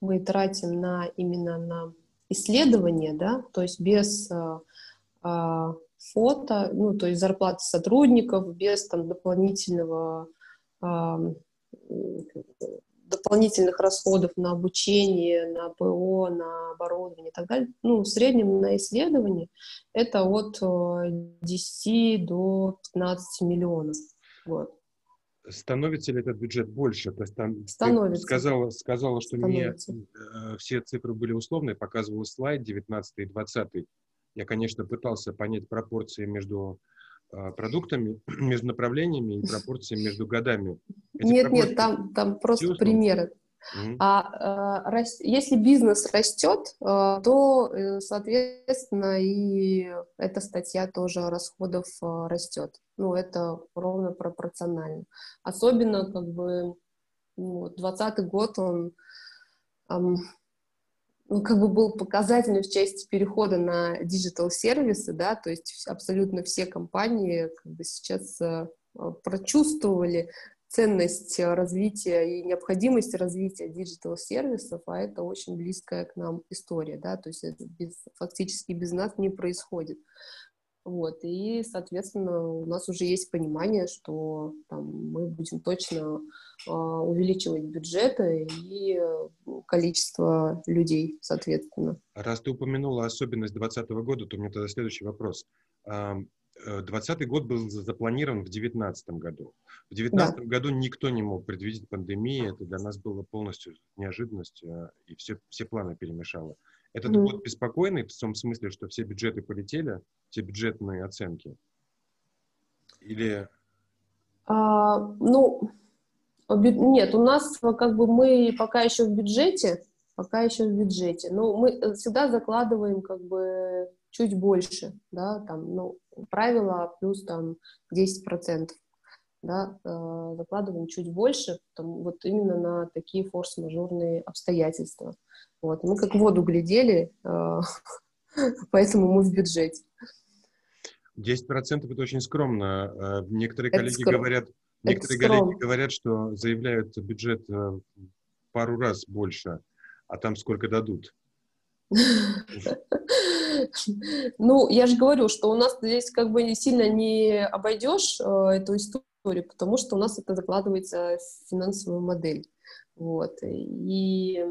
мы тратим на именно на исследование, да, то есть без а, а, фото, ну, то есть зарплаты сотрудников, без там дополнительного дополнительных расходов на обучение, на ПО, на оборудование и так далее. Ну, в среднем на исследование это от 10 э, до 15 миллионов. Вот. Становится ли этот бюджет больше? То есть там Становится. сказала, сказала, что Становится. мне э, все цифры были условные, показывала слайд 19 и 20. Я, конечно, пытался понять пропорции между э, продуктами, между направлениями и пропорции между годами. Эти нет, пропорции... нет, там, там просто примеры. Mm-hmm. А э, рас... если бизнес растет, э, то, э, соответственно, и эта статья тоже расходов э, растет. Ну, это ровно пропорционально. Особенно, как бы, ну, 20 год, он ну, как бы был показательный в части перехода на digital-сервисы, да, то есть абсолютно все компании как бы сейчас э, прочувствовали ценность развития и необходимость развития digital-сервисов, а это очень близкая к нам история, да, то есть это без, фактически без нас не происходит. Вот, и, соответственно, у нас уже есть понимание, что там, мы будем точно э, увеличивать бюджеты и количество людей, соответственно. Раз ты упомянула особенность 2020 года, то у меня тогда следующий вопрос. 2020 э, год был запланирован в 2019 году. В 2019 да. году никто не мог предвидеть пандемию, это для нас было полностью неожиданность, э, и все, все планы перемешало. Этот mm. год беспокойный в том смысле, что все бюджеты полетели, все бюджетные оценки? Или... А, ну, нет, у нас как бы мы пока еще в бюджете, пока еще в бюджете. Но мы всегда закладываем как бы чуть больше, да, там, ну, правило плюс там 10%, да, э, закладываем чуть больше, там, вот именно на такие форс-мажорные обстоятельства. Вот. Мы как в воду глядели, э, поэтому мы в бюджете. 10% это очень скромно. Э, некоторые это коллеги скром... говорят, некоторые коллеги говорят, что заявляют бюджет э, пару раз больше, а там сколько дадут. Ну, я же говорю, что у нас здесь как бы сильно не обойдешь эту историю, потому что у нас это закладывается в финансовую модель. Вот. И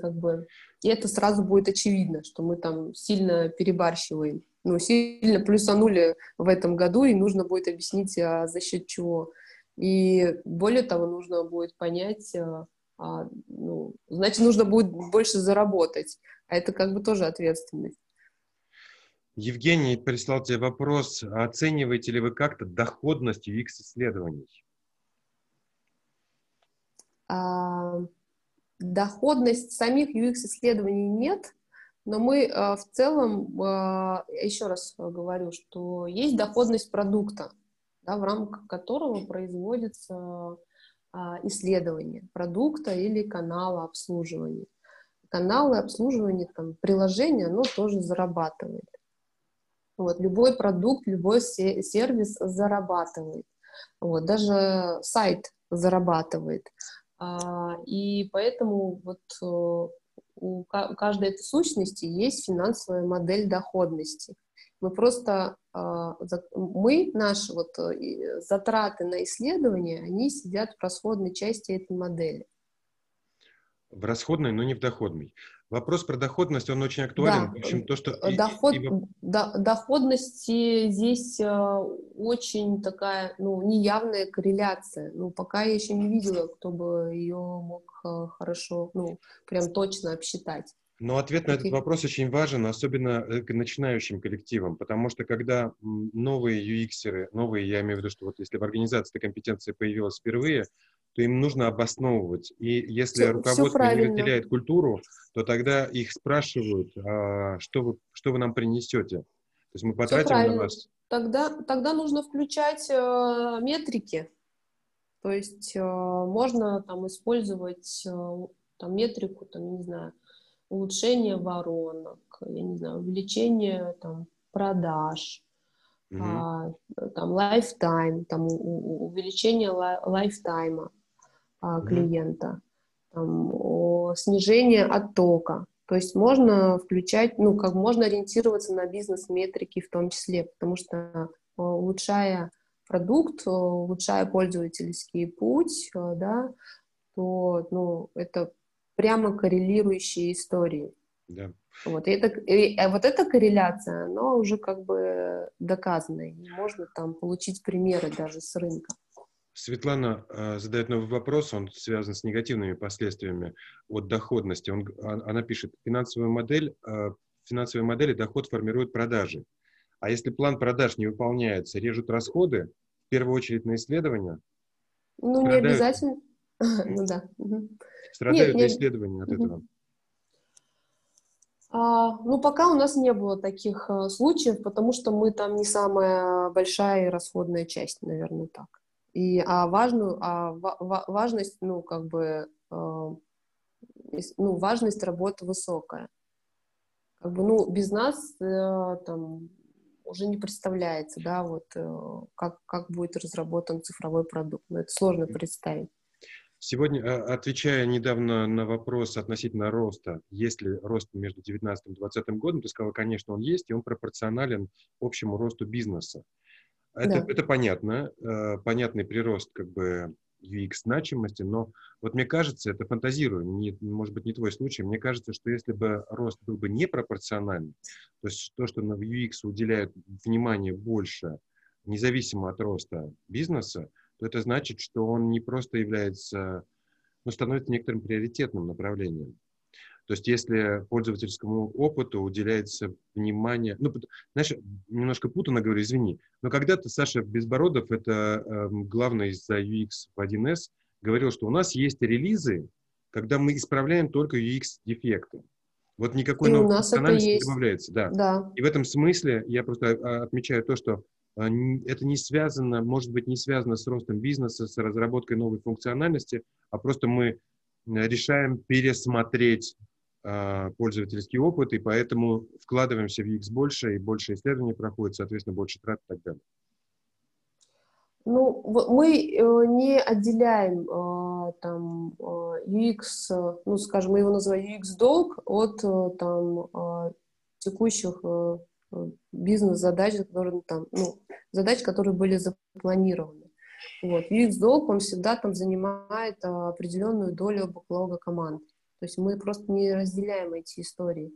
как бы, и это сразу будет очевидно, что мы там сильно перебарщиваем, ну, сильно плюсанули в этом году, и нужно будет объяснить, а за счет чего. И более того, нужно будет понять, а, а, ну, значит, нужно будет больше заработать, а это как бы тоже ответственность. Евгений прислал тебе вопрос, оцениваете ли вы как-то доходность UX-исследований? А, доходность самих UX-исследований нет, но мы в целом, еще раз говорю, что есть доходность продукта, да, в рамках которого производится исследование продукта или канала обслуживания. Каналы обслуживания, там, приложения, оно тоже зарабатывает. Вот, любой продукт, любой сервис зарабатывает. Вот, даже сайт зарабатывает. А, и поэтому вот э, у каждой этой сущности есть финансовая модель доходности. Мы просто, а, мы, наши вот э, затраты на исследование, они сидят в расходной части этой модели. В расходной, но не в доходной. Вопрос про доходность, он очень актуален. Да. В общем, то, что... Доход, и. До, доходности здесь э, очень такая, ну, неявная корреляция. Ну, пока я еще не видела, кто бы ее мог э, хорошо, ну, прям точно обсчитать. Но ответ на этот вопрос очень важен, особенно э, к начинающим коллективам, потому что когда новые UX-еры, новые, я имею в виду, что вот если в организации эта компетенция появилась впервые, то им нужно обосновывать. И если все, руководство все не разделяет культуру, то тогда их спрашивают, а, что, вы, что вы нам принесете. То есть мы потратим на вас... Тогда, тогда нужно включать э, метрики. То есть э, можно там использовать э, там, метрику, там, не знаю, улучшение воронок, я не знаю, увеличение там, продаж, mm-hmm. а, там, lifetime, там, увеличение лайфтайма а, клиента, там, о, снижение оттока. То есть можно включать, ну, как можно ориентироваться на бизнес-метрики в том числе, потому что э, улучшая продукт, э, улучшая пользовательский путь, да, то, ну, это прямо коррелирующие истории. Да. Вот, и это, и, а вот эта корреляция, она уже как бы доказана, и можно там получить примеры даже с рынка. Светлана э, задает новый вопрос, он связан с негативными последствиями от доходности. Он, а, она пишет, финансовая модель, э, финансовые модели доход формируют продажи. А если план продаж не выполняется, режут расходы, в первую очередь на исследования? Ну, страдают, не обязательно. Ну да. Страдают Нет, исследования от этого? А, ну, пока у нас не было таких а, случаев, потому что мы там не самая большая и расходная часть, наверное, так. И, а важную, а ва, важность, ну, как бы, э, ну, важность работы высокая. Как бы, ну, без нас э, там уже не представляется, да, вот э, как, как будет разработан цифровой продукт. Но это сложно представить. Сегодня, а, отвечая недавно на вопрос относительно роста, есть ли рост между 2019 и 2020 годом, ты сказала, конечно, он есть, и он пропорционален общему росту бизнеса. Это, да. это понятно, э, понятный прирост как бы UX значимости, но вот мне кажется, это фантазирую, не, может быть, не твой случай, мне кажется, что если бы рост был бы непропорциональный, то есть то, что на UX уделяют внимание больше, независимо от роста бизнеса, то это значит, что он не просто является, ну, становится некоторым приоритетным направлением. То есть если пользовательскому опыту уделяется внимание, ну, знаешь, немножко путано говорю, извини, но когда-то Саша Безбородов, это э, главный за UX в 1С, говорил, что у нас есть релизы, когда мы исправляем только UX-дефекты. Вот никакой новой функциональности не добавляется. Да. да. И в этом смысле я просто а, отмечаю то, что а, это не связано, может быть, не связано с ростом бизнеса, с разработкой новой функциональности, а просто мы решаем пересмотреть пользовательский опыт, и поэтому вкладываемся в UX больше, и больше исследований проходит, соответственно, больше трат и так далее. Ну, мы э, не отделяем э, там UX, э, ну, скажем, мы его называем UX-долг от там текущих бизнес-задач, которые там, ну, задач, которые были запланированы. Вот. UX-долг, он всегда там занимает определенную долю бэклога команд. То есть мы просто не разделяем эти истории.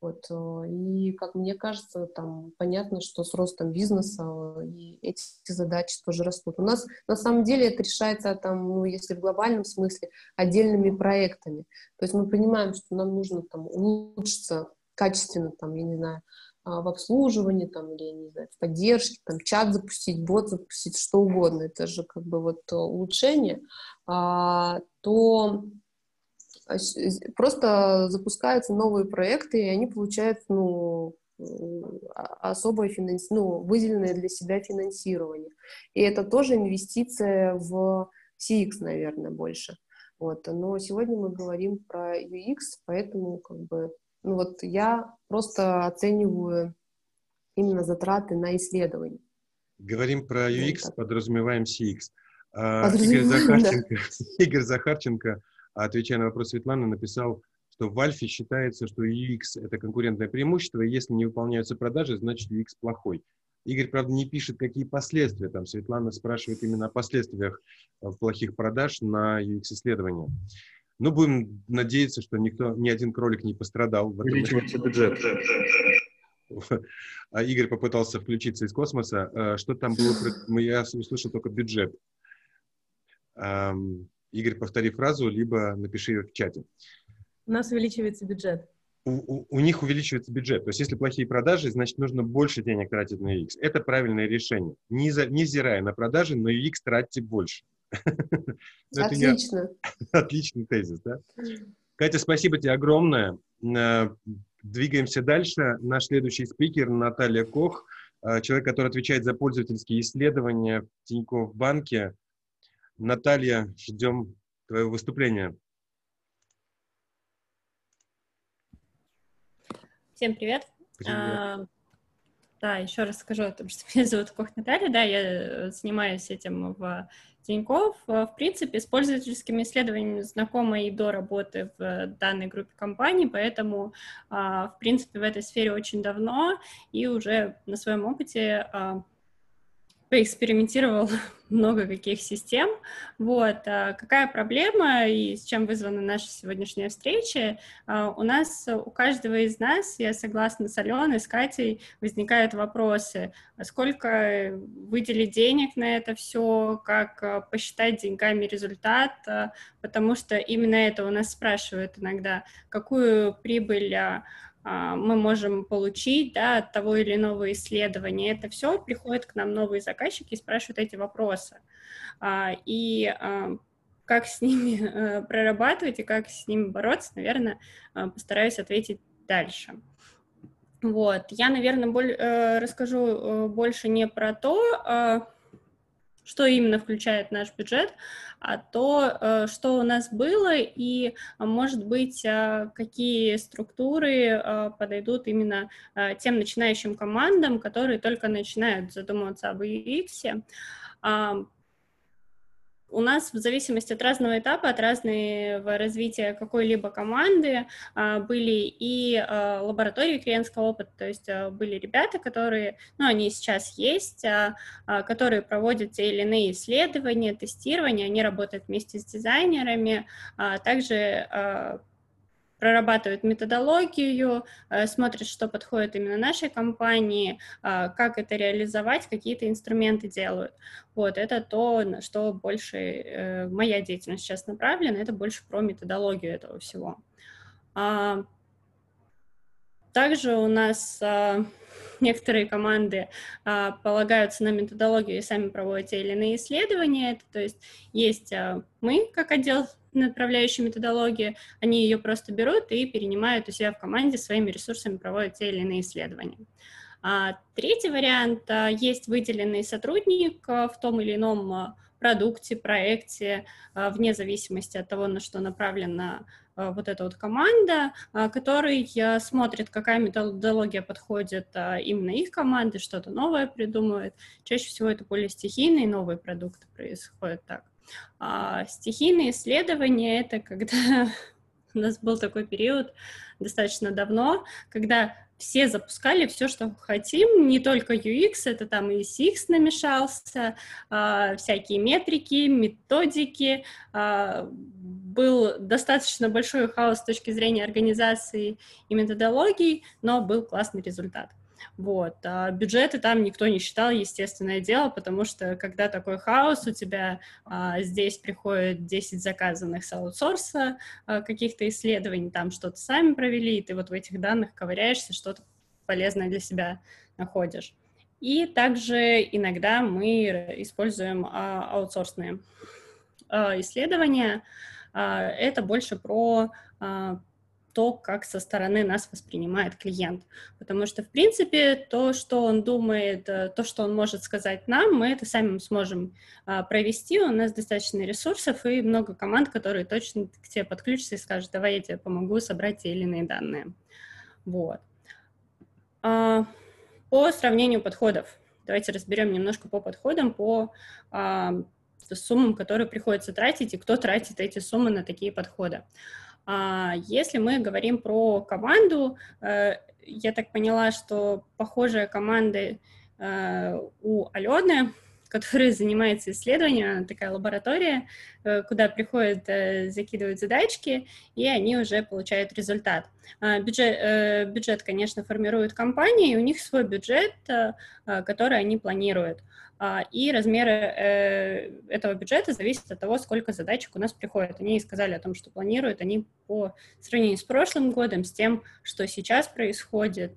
Вот, э, и, как мне кажется, там понятно, что с ростом бизнеса э, и эти задачи тоже растут. У нас на самом деле это решается, там, ну, если в глобальном смысле, отдельными проектами. То есть мы понимаем, что нам нужно там, улучшиться качественно, там, я не знаю, а, в обслуживании, там, или, я не знаю, в поддержке, там, чат запустить, бот запустить, что угодно, это же как бы вот улучшение, а, то просто запускаются новые проекты, и они получают, ну, особое финанс... ну, выделенное для себя финансирование. И это тоже инвестиция в CX, наверное, больше. Вот. Но сегодня мы говорим про UX, поэтому как бы, ну вот я просто оцениваю именно затраты на исследование. Говорим про UX, вот подразумеваем CX. А, Игорь Захарченко, да. Игорь Захарченко, отвечая на вопрос Светланы, написал, что в Альфе считается, что UX — это конкурентное преимущество, и если не выполняются продажи, значит UX плохой. Игорь, правда, не пишет, какие последствия. Там Светлана спрашивает именно о последствиях э, плохих продаж на UX-исследования. Ну, будем надеяться, что никто, ни один кролик не пострадал. Увеличивается бюджет. А Игорь попытался включиться из космоса. Э, что там было? Я услышал только бюджет. Игорь, повтори фразу, либо напиши ее в чате. У нас увеличивается бюджет у, у них увеличивается бюджет. То есть, если плохие продажи, значит, нужно больше денег тратить на UX. Это правильное решение. Не, за, не зирая на продажи, но UX тратьте больше. Отлично. Отличный тезис, да? Катя, спасибо тебе огромное. Э, двигаемся дальше. Наш следующий спикер Наталья Кох, э, человек, который отвечает за пользовательские исследования в Тинькофф банке. Наталья, ждем твоего выступления. Всем привет. привет. А, да, еще раз скажу о том, что меня зовут Кох Наталья, да, я э, занимаюсь этим в Тинькофф. В принципе, с пользовательскими исследованиями знакома и до работы в данной группе компаний, поэтому, а, в принципе, в этой сфере очень давно и уже на своем опыте а, поэкспериментировал много каких систем. Вот. А какая проблема и с чем вызвана наша сегодняшняя встреча? А, у нас, у каждого из нас, я согласна с Аленой, с Катей, возникают вопросы. А сколько выделить денег на это все, как посчитать деньгами результат, потому что именно это у нас спрашивают иногда, какую прибыль мы можем получить да, от того или иного исследования. Это все приходит к нам новые заказчики и спрашивают эти вопросы. А, и а, как с ними э, прорабатывать и как с ними бороться, наверное, постараюсь ответить дальше. Вот, я, наверное, боль, э, расскажу э, больше не про то, что именно включает наш бюджет, а то, э, что у нас было и, а, может быть, а, какие структуры а, подойдут именно тем начинающим командам, которые только начинают задумываться об UX у нас в зависимости от разного этапа, от разного развития какой-либо команды а, были и а, лаборатории клиентского опыта, то есть а, были ребята, которые, ну, они сейчас есть, которые проводят те или иные исследования, тестирования, они работают вместе с дизайнерами, также прорабатывают методологию, э, смотрят, что подходит именно нашей компании, э, как это реализовать, какие-то инструменты делают. Вот, это то, на что больше э, моя деятельность сейчас направлена, это больше про методологию этого всего. А, также у нас некоторые команды а, полагаются на методологию и сами проводят те или иные исследования. Это, то есть есть а, мы, как отдел направляющей методологии, они ее просто берут и перенимают у себя в команде, своими ресурсами проводят те или иные исследования. А, третий вариант а, есть выделенный сотрудник а, в том или ином а, продукте, проекте, вне зависимости от того, на что направлена вот эта вот команда, который смотрит, какая методология подходит именно их команде, что-то новое придумывает. Чаще всего это более стихийные новые продукты происходят так. А стихийные исследования — это когда у нас был такой период достаточно давно, когда все запускали все, что хотим, не только UX, это там и CX намешался, э, всякие метрики, методики, э, был достаточно большой хаос с точки зрения организации и методологий, но был классный результат. Вот. А бюджеты там никто не считал, естественное дело, потому что когда такой хаос, у тебя а, здесь приходит 10 заказанных с аутсорса а, каких-то исследований, там что-то сами провели, и ты вот в этих данных ковыряешься, что-то полезное для себя находишь. И также иногда мы используем а, аутсорсные а, исследования. А, это больше про а, то, как со стороны нас воспринимает клиент. Потому что, в принципе, то, что он думает, э, то, что он может сказать нам, мы это сами сможем а, провести. У нас достаточно ресурсов и много команд, которые точно к тебе подключатся и скажут, давай я тебе помогу собрать те или иные данные. Вот. А, по сравнению подходов. Давайте разберем немножко по подходам, по а, суммам, которые приходится тратить, и кто тратит эти суммы на такие подходы. Если мы говорим про команду, э, я так поняла, что похожая команда э, у Алены, которая занимается исследованием, такая лаборатория, э, куда приходят, закидывают задачки, и они уже получают результат. А, бюджет, бюджет конечно, формирует компании, и у них свой бюджет, который они планируют. А, и размеры э, этого бюджета зависят от того, сколько задачек у нас приходит. Они сказали о том, что планируют они по сравнению с прошлым годом, с тем, что сейчас происходит.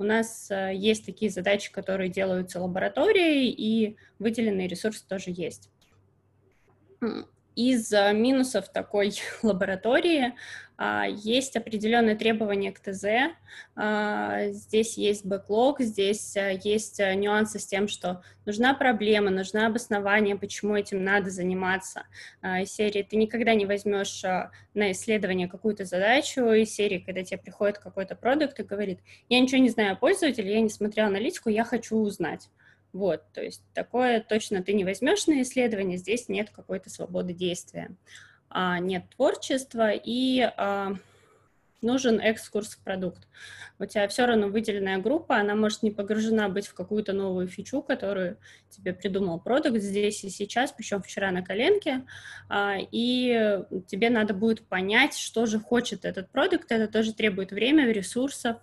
У нас э, есть такие задачи, которые делаются лабораторией, и выделенные ресурсы тоже есть. Из минусов такой лаборатории а, есть определенные требования к ТЗ, а, здесь есть бэклог, здесь а, есть нюансы с тем, что нужна проблема, нужно обоснование, почему этим надо заниматься. Из серии ты никогда не возьмешь на исследование какую-то задачу, из серии, когда тебе приходит какой-то продукт и говорит, я ничего не знаю о пользователе, я не смотрел аналитику, я хочу узнать. Вот, то есть такое точно ты не возьмешь на исследование, здесь нет какой-то свободы действия, а, нет творчества и а, нужен экскурс в продукт. У тебя все равно выделенная группа, она может не погружена быть в какую-то новую фичу, которую тебе придумал продукт здесь и сейчас, причем вчера на коленке, а, и тебе надо будет понять, что же хочет этот продукт, это тоже требует времени, ресурсов,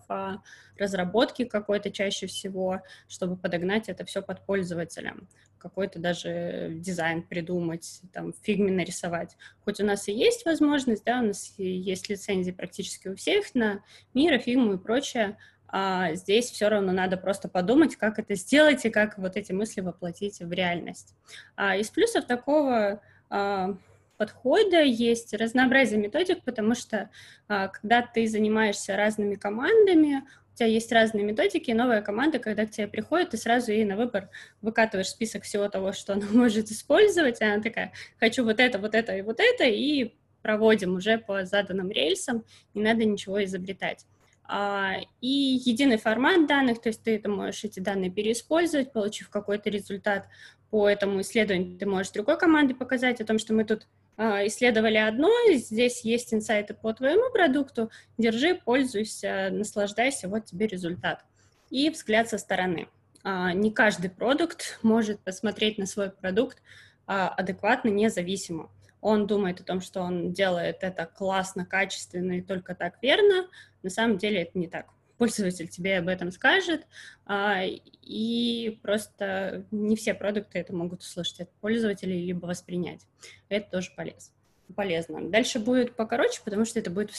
разработки какой-то чаще всего, чтобы подогнать это все под пользователя какой-то даже дизайн придумать, там, в нарисовать. Хоть у нас и есть возможность, да, у нас есть лицензии практически у всех на мира, фигму и прочее, а здесь все равно надо просто подумать, как это сделать и как вот эти мысли воплотить в реальность. А из плюсов такого а, подхода есть разнообразие методик, потому что а, когда ты занимаешься разными командами, тебя есть разные методики, новая команда, когда к тебе приходит, ты сразу ей на выбор выкатываешь список всего того, что она может использовать, и она такая, хочу вот это, вот это и вот это, и проводим уже по заданным рельсам, не надо ничего изобретать. А, и единый формат данных, то есть ты это можешь эти данные переиспользовать, получив какой-то результат по этому исследованию, ты можешь другой команде показать о том, что мы тут исследовали одно, здесь есть инсайты по твоему продукту, держи, пользуйся, наслаждайся, вот тебе результат. И взгляд со стороны. А, не каждый продукт может посмотреть на свой продукт а, адекватно, независимо. Он думает о том, что он делает это классно, качественно и только так верно. На самом деле это не так пользователь тебе об этом скажет, а, и просто не все продукты это могут услышать от пользователей либо воспринять. Это тоже полезно. полезно. Дальше будет покороче, потому что это будет в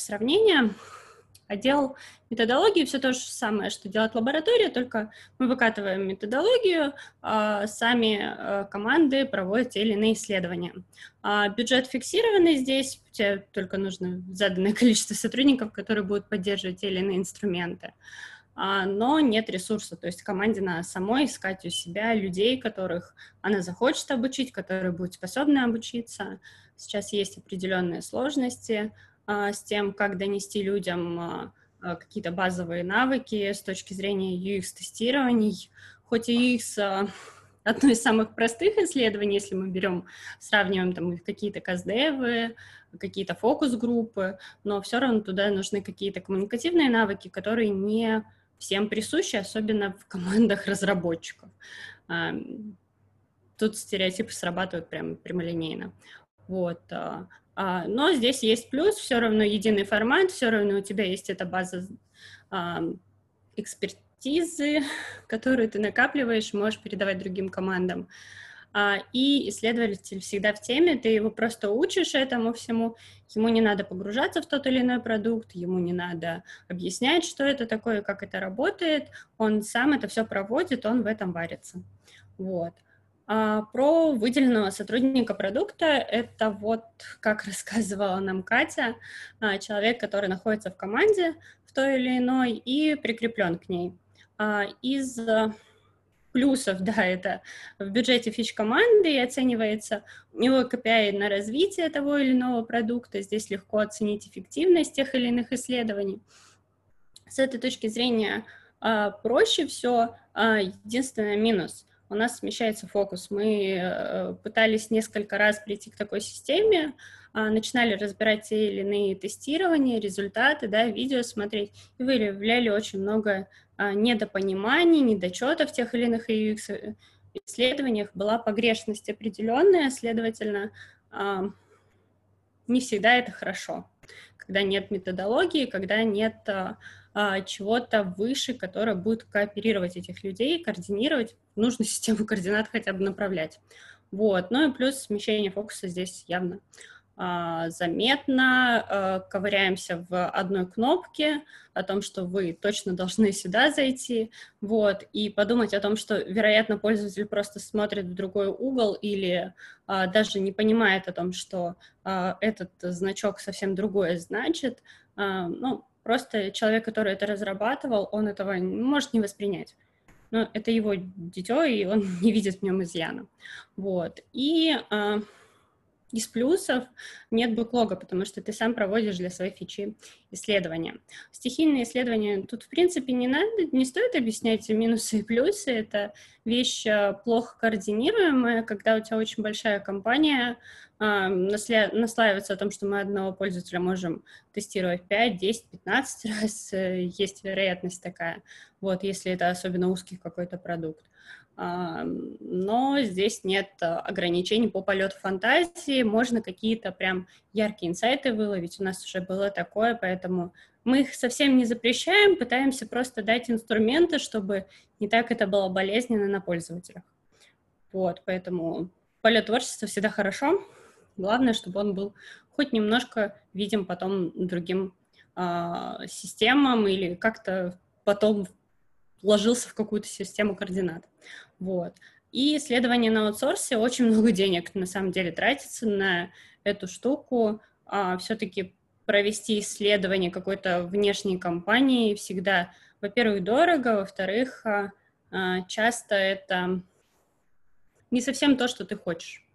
Отдел методологии все то же самое, что делает лаборатория, только мы выкатываем методологию, а сами а, команды проводят те или иные исследования. А бюджет фиксированный здесь, тебе только нужно заданное количество сотрудников, которые будут поддерживать те или иные инструменты. А, но нет ресурса, то есть команде надо самой искать у себя людей, которых она захочет обучить, которые будут способны обучиться. Сейчас есть определенные сложности, а, с тем, как донести людям а, а, какие-то базовые навыки с точки зрения UX-тестирований. Хоть и UX одно из самых простых исследований, если мы берем, сравниваем там какие-то каздевы, какие-то фокус-группы, но все равно туда нужны какие-то коммуникативные навыки, которые не всем присущи, особенно в командах разработчиков. Тут стереотипы срабатывают прям прямолинейно. Вот. А, но здесь есть плюс, все равно единый формат, все равно у тебя есть эта база эксперт, экспертизы, которую ты накапливаешь, можешь передавать другим командам. А, и исследователь всегда в теме, ты его просто учишь этому всему, ему не надо погружаться в тот или иной продукт, ему не надо объяснять, что это такое, как это работает, он сам это все проводит, он в этом варится. Вот. А про выделенного сотрудника продукта это вот, как рассказывала нам Катя, а, человек, который находится в команде в той или иной и прикреплен к ней. А, из плюсов, да, это в бюджете фич команды и оценивается у него KPI на развитие того или иного продукта, здесь легко оценить эффективность тех или иных исследований. С этой точки зрения проще все, единственный минус – у нас смещается фокус. Мы э, пытались несколько раз прийти к такой системе, а, начинали разбирать те или иные тестирования, результаты, да, видео смотреть, и выявляли очень много а, недопониманий, недочетов в тех или иных UX исследованиях, была погрешность определенная, следовательно, а, не всегда это хорошо, когда нет методологии, когда нет а, чего-то выше, которое будет кооперировать этих людей, координировать, нужно систему координат хотя бы направлять. Вот. Ну и плюс смещение фокуса здесь явно а, заметно, а, ковыряемся в одной кнопке, о том, что вы точно должны сюда зайти, вот, и подумать о том, что, вероятно, пользователь просто смотрит в другой угол или а, даже не понимает о том, что а, этот значок совсем другое значит, а, ну, просто человек, который это разрабатывал, он этого может не воспринять. Но это его дитё, и он не видит в нем изъяна. Вот. И а, из плюсов нет бэклога, потому что ты сам проводишь для своей фичи исследования. Стихийные исследования тут, в принципе, не надо, не стоит объяснять минусы и плюсы. Это вещь а, плохо координируемая, когда у тебя очень большая компания, насля... наслаивается о том, что мы одного пользователя можем тестировать 5, 10, 15 раз, э, есть вероятность такая, вот, если это особенно узкий какой-то продукт. Но здесь нет ограничений по полету фантазии, можно какие-то прям яркие инсайты выловить, у нас уже было такое, поэтому мы их совсем не запрещаем, пытаемся просто дать инструменты, чтобы не так это было болезненно на пользователях. Вот, поэтому полет творчества всегда хорошо, главное, чтобы он был хоть немножко видим потом другим э, системам или как-то потом вложился в какую-то систему координат. Вот. И исследование на аутсорсе очень много денег на самом деле тратится на эту штуку. А, все-таки провести исследование какой-то внешней компании всегда, во-первых, дорого, во-вторых, а, а, часто это не совсем то, что ты хочешь.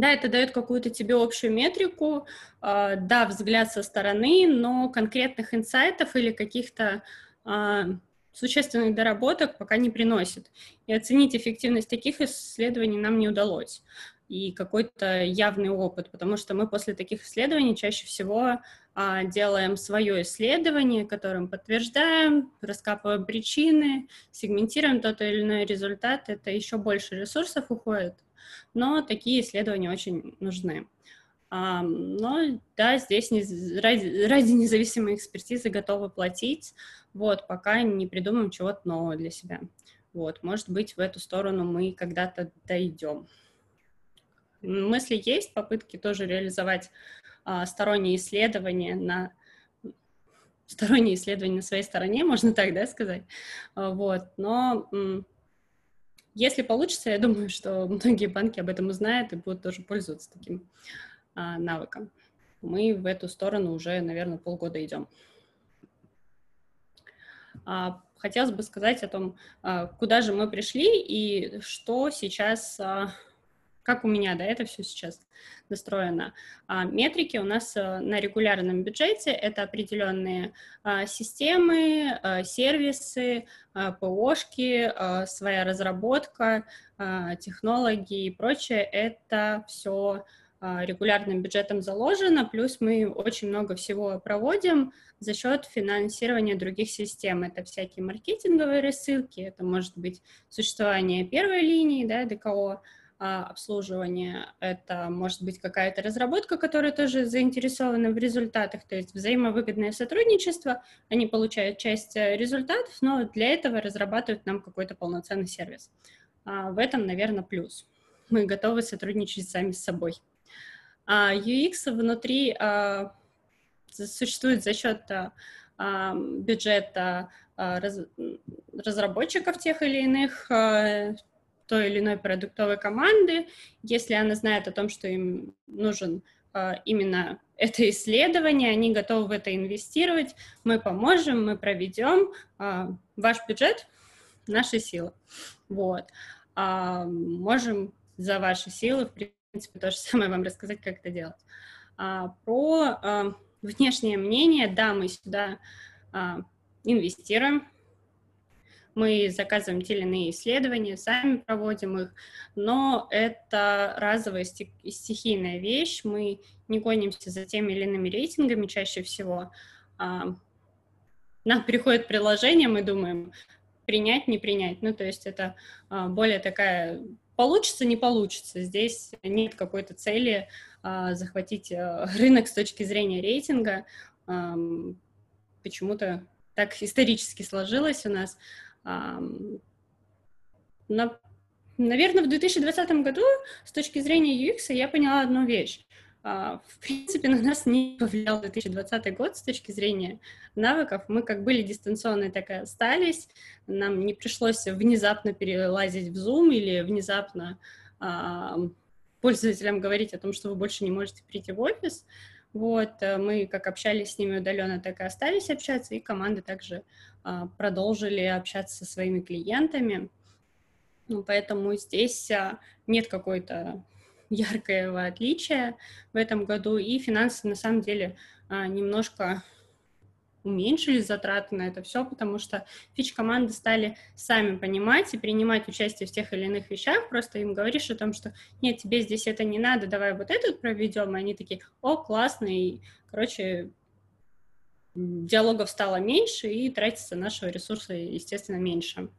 Да, это дает какую-то тебе общую метрику, а, да, взгляд со стороны, но конкретных инсайтов или каких-то а, существенных доработок пока не приносит. И оценить эффективность таких исследований нам не удалось. И какой-то явный опыт, потому что мы после таких исследований чаще всего делаем свое исследование, которым подтверждаем, раскапываем причины, сегментируем тот или иной результат. Это еще больше ресурсов уходит, но такие исследования очень нужны. А, но да, здесь не, ради, ради независимой экспертизы готовы платить, вот, пока не придумаем чего-то нового для себя. Вот, может быть, в эту сторону мы когда-то дойдем. Мысли есть, попытки тоже реализовать а, сторонние исследования на сторонние исследования на своей стороне, можно так, да, сказать. А, вот, но если получится, я думаю, что многие банки об этом узнают и будут тоже пользоваться таким а, навыком. Мы в эту сторону уже, наверное, полгода идем. А, хотелось бы сказать о том, а, куда же мы пришли и что сейчас, а, как у меня, да, это все сейчас настроено. Метрики у нас на регулярном бюджете — это определенные системы, сервисы, ПОшки, своя разработка, технологии и прочее. Это все регулярным бюджетом заложено, плюс мы очень много всего проводим, за счет финансирования других систем. Это всякие маркетинговые рассылки, это может быть существование первой линии, да, ДКО, а, обслуживания, это может быть какая-то разработка, которая тоже заинтересована в результатах, то есть взаимовыгодное сотрудничество, они получают часть э, результатов, но для этого разрабатывают нам какой-то полноценный сервис. А, в этом, наверное, плюс. Мы готовы сотрудничать сами с собой. А UX внутри а, существует за счет а, бюджета а, раз, разработчиков тех или иных а, той или иной продуктовой команды, если она знает о том, что им нужен а, именно это исследование, они готовы в это инвестировать, мы поможем, мы проведем, а, ваш бюджет — наши силы. Вот. А, можем за ваши силы, в принципе, то же самое вам рассказать, как это делать. Про внешнее мнение, да, мы сюда инвестируем, мы заказываем те или иные исследования, сами проводим их, но это разовая стихийная вещь, мы не гонимся за теми или иными рейтингами чаще всего. А, нам приходит приложение, мы думаем, принять, не принять. Ну, то есть это а, более такая получится, не получится. Здесь нет какой-то цели а, захватить рынок с точки зрения рейтинга. Почему-то так исторически сложилось у нас. На, наверное, в 2020 году с точки зрения UX я поняла одну вещь. А, в принципе, на нас не повлиял 2020 год с точки зрения навыков. Мы как были дистанционные, так и остались. Нам не пришлось внезапно перелазить в Zoom или внезапно пользователям говорить о том, что вы больше не можете прийти в офис. Вот, э, мы как общались с ними удаленно, так и остались общаться, и команды также а, продолжили общаться со своими клиентами. Ну, поэтому здесь а, нет какой-то яркого отличия в этом году, и финансы на самом деле а, немножко уменьшили затраты на это все, потому что фич-команды стали сами понимать и принимать участие в тех или иных вещах, просто им говоришь о том, что нет, тебе здесь это не надо, давай вот этот проведем, и они такие, о, классно, и, короче, диалогов стало меньше, и тратится нашего ресурса, естественно, меньше.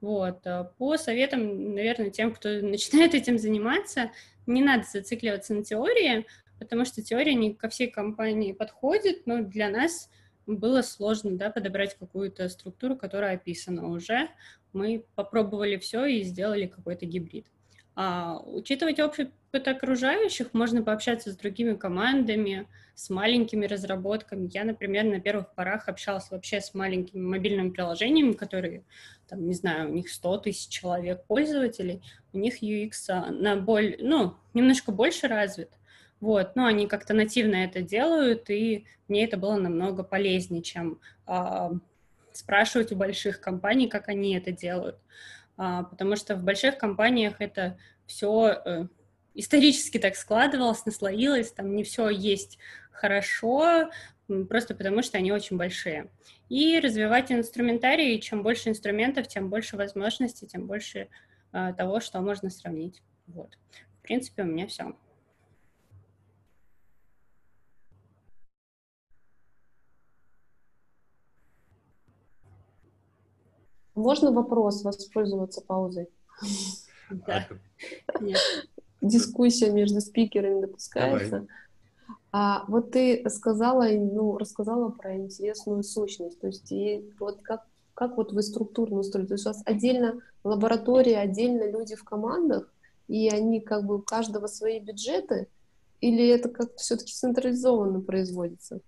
Вот. По советам, наверное, тем, кто начинает этим заниматься, не надо зацикливаться на теории, потому что теория не ко всей компании подходит, но для нас было сложно да, подобрать какую-то структуру, которая описана уже. Мы попробовали все и сделали какой-то гибрид. А, учитывать опыт окружающих, можно пообщаться с другими командами, с маленькими разработками. Я, например, на первых порах общалась вообще с маленькими мобильными приложениями, которые, там, не знаю, у них 100 тысяч человек пользователей, у них UX на боль, ну, немножко больше развит. Вот, но они как-то нативно это делают, и мне это было намного полезнее, чем э, спрашивать у больших компаний, как они это делают. А, потому что в больших компаниях это все э, исторически так складывалось, наслоилось, там не все есть хорошо, просто потому что они очень большие. И развивать инструментарий, чем больше инструментов, тем больше возможностей, тем больше э, того, что можно сравнить. Вот. В принципе, у меня все. Можно вопрос воспользоваться паузой? Да. Дискуссия между спикерами допускается. А вот ты сказала, ну, рассказала про интересную сущность. То есть и вот как, как вот вы структурно устроили? То есть у вас отдельно лаборатория, отдельно люди в командах, и они как бы у каждого свои бюджеты, или это как-то все-таки централизованно производится?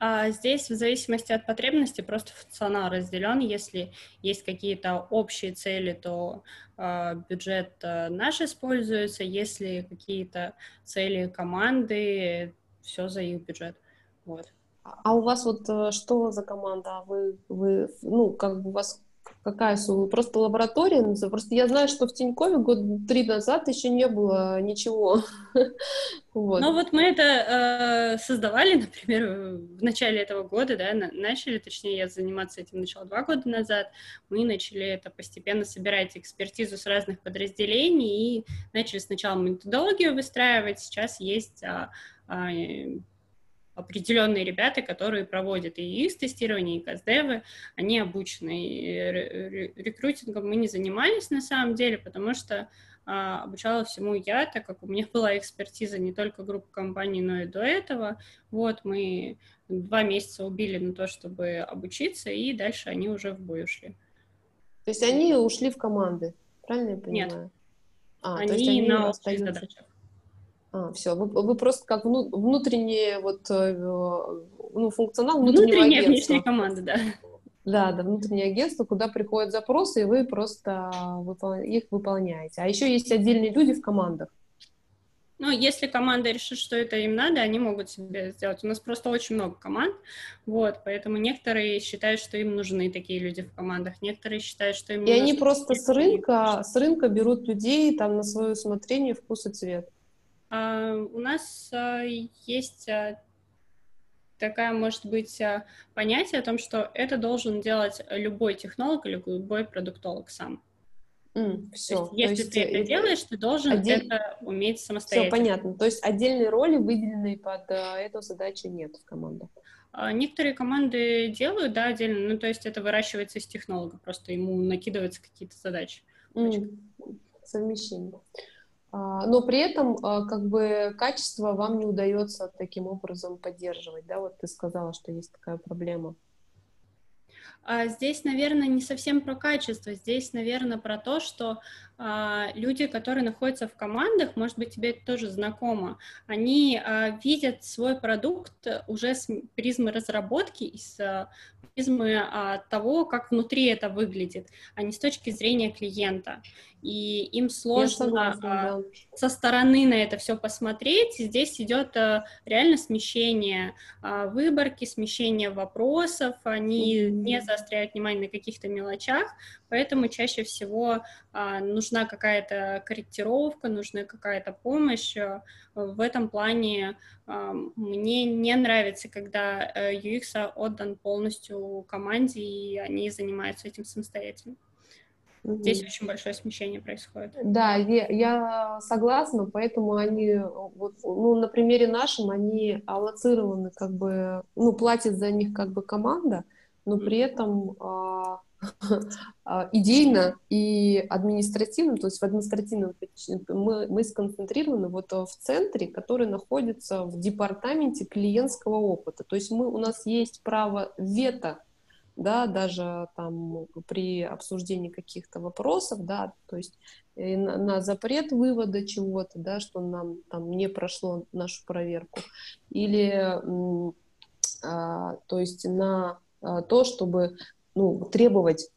А здесь в зависимости от потребности просто функционал разделен. Если есть какие-то общие цели, то э, бюджет э, наш используется. Если какие-то цели команды, все за их бюджет. Вот. А у вас вот э, что за команда? Вы, вы, ну, как бы у вас какая сумма? Просто лаборатория? Просто я знаю, что в Тинькове год три назад еще не было ничего. вот. Ну вот мы это э, создавали, например, в начале этого года, да, начали, точнее, я заниматься этим начала два года назад. Мы начали это постепенно собирать экспертизу с разных подразделений и начали сначала методологию выстраивать. Сейчас есть а, а, определенные ребята, которые проводят и UX-тестирование, и каздевы, они обучены. И рекрутингом мы не занимались на самом деле, потому что а, обучала всему я, так как у меня была экспертиза не только группы компаний, но и до этого. Вот, мы два месяца убили на то, чтобы обучиться, и дальше они уже в бой ушли. То есть они ушли в команды, правильно я понимаю? Нет. А, они, то есть они на остаются... задачах. А, все, вы, вы просто как вну, внутренние вот э, ну, функционал внутреннего Внутренняя внешняя команда, да. Да, да, внутреннее агентство, куда приходят запросы, и вы просто выпол... их выполняете. А еще есть отдельные люди в командах. Ну, если команда решит, что это им надо, они могут себе сделать. У нас просто очень много команд, вот, поэтому некоторые считают, что им нужны такие люди в командах, некоторые считают, что им И они просто с рынка, с рынка берут людей там на свое усмотрение, вкус и цвет. А, у нас а, есть а, такая, может быть, понятие о том, что это должен делать любой технолог или любой продуктолог сам. Mm, все. То есть, если То есть, ты это делаешь, ты должен отдель... это уметь самостоятельно. Все понятно. То есть отдельной роли, выделенной под uh, эту задачу, нет в командах. Некоторые команды делают, да, отдельно. Ну, то есть это выращивается из технолога, просто ему накидываются какие-то задачи. Mm, совмещение. Uh, но при этом как бы качество вам не удается таким образом поддерживать, да, вот ты сказала, что есть такая проблема. А здесь, наверное, не совсем про качество, здесь, наверное, про то, что а, люди, которые находятся в командах, может быть, тебе это тоже знакомо, они а, видят свой продукт уже с призмы разработки и с а, призмы а, того, как внутри это выглядит, а не с точки зрения клиента. И им сложно согласна, а, да. со стороны на это все посмотреть. Здесь идет а, реально смещение а, выборки, смещение вопросов, они mm-hmm. не заостряют внимание на каких-то мелочах, поэтому чаще всего а, нужна какая-то корректировка, нужна какая-то помощь. В этом плане мне не нравится, когда UX э, отдан полностью команде, и они занимаются этим самостоятельно. Здесь очень большое смещение происходит. Да, я, я согласна, поэтому они, вот, ну, на примере нашем, они аллоцированы, как бы, ну, платит за них как бы команда, но при этом а, а, идейно и административно, то есть в административном мы, мы сконцентрированы вот в центре, который находится в департаменте клиентского опыта. То есть мы, у нас есть право вето да, даже там при обсуждении каких-то вопросов, да, то есть э, на, на запрет вывода чего-то, да, что нам там не прошло нашу проверку, или, а, то есть на а, то, чтобы, ну, требовать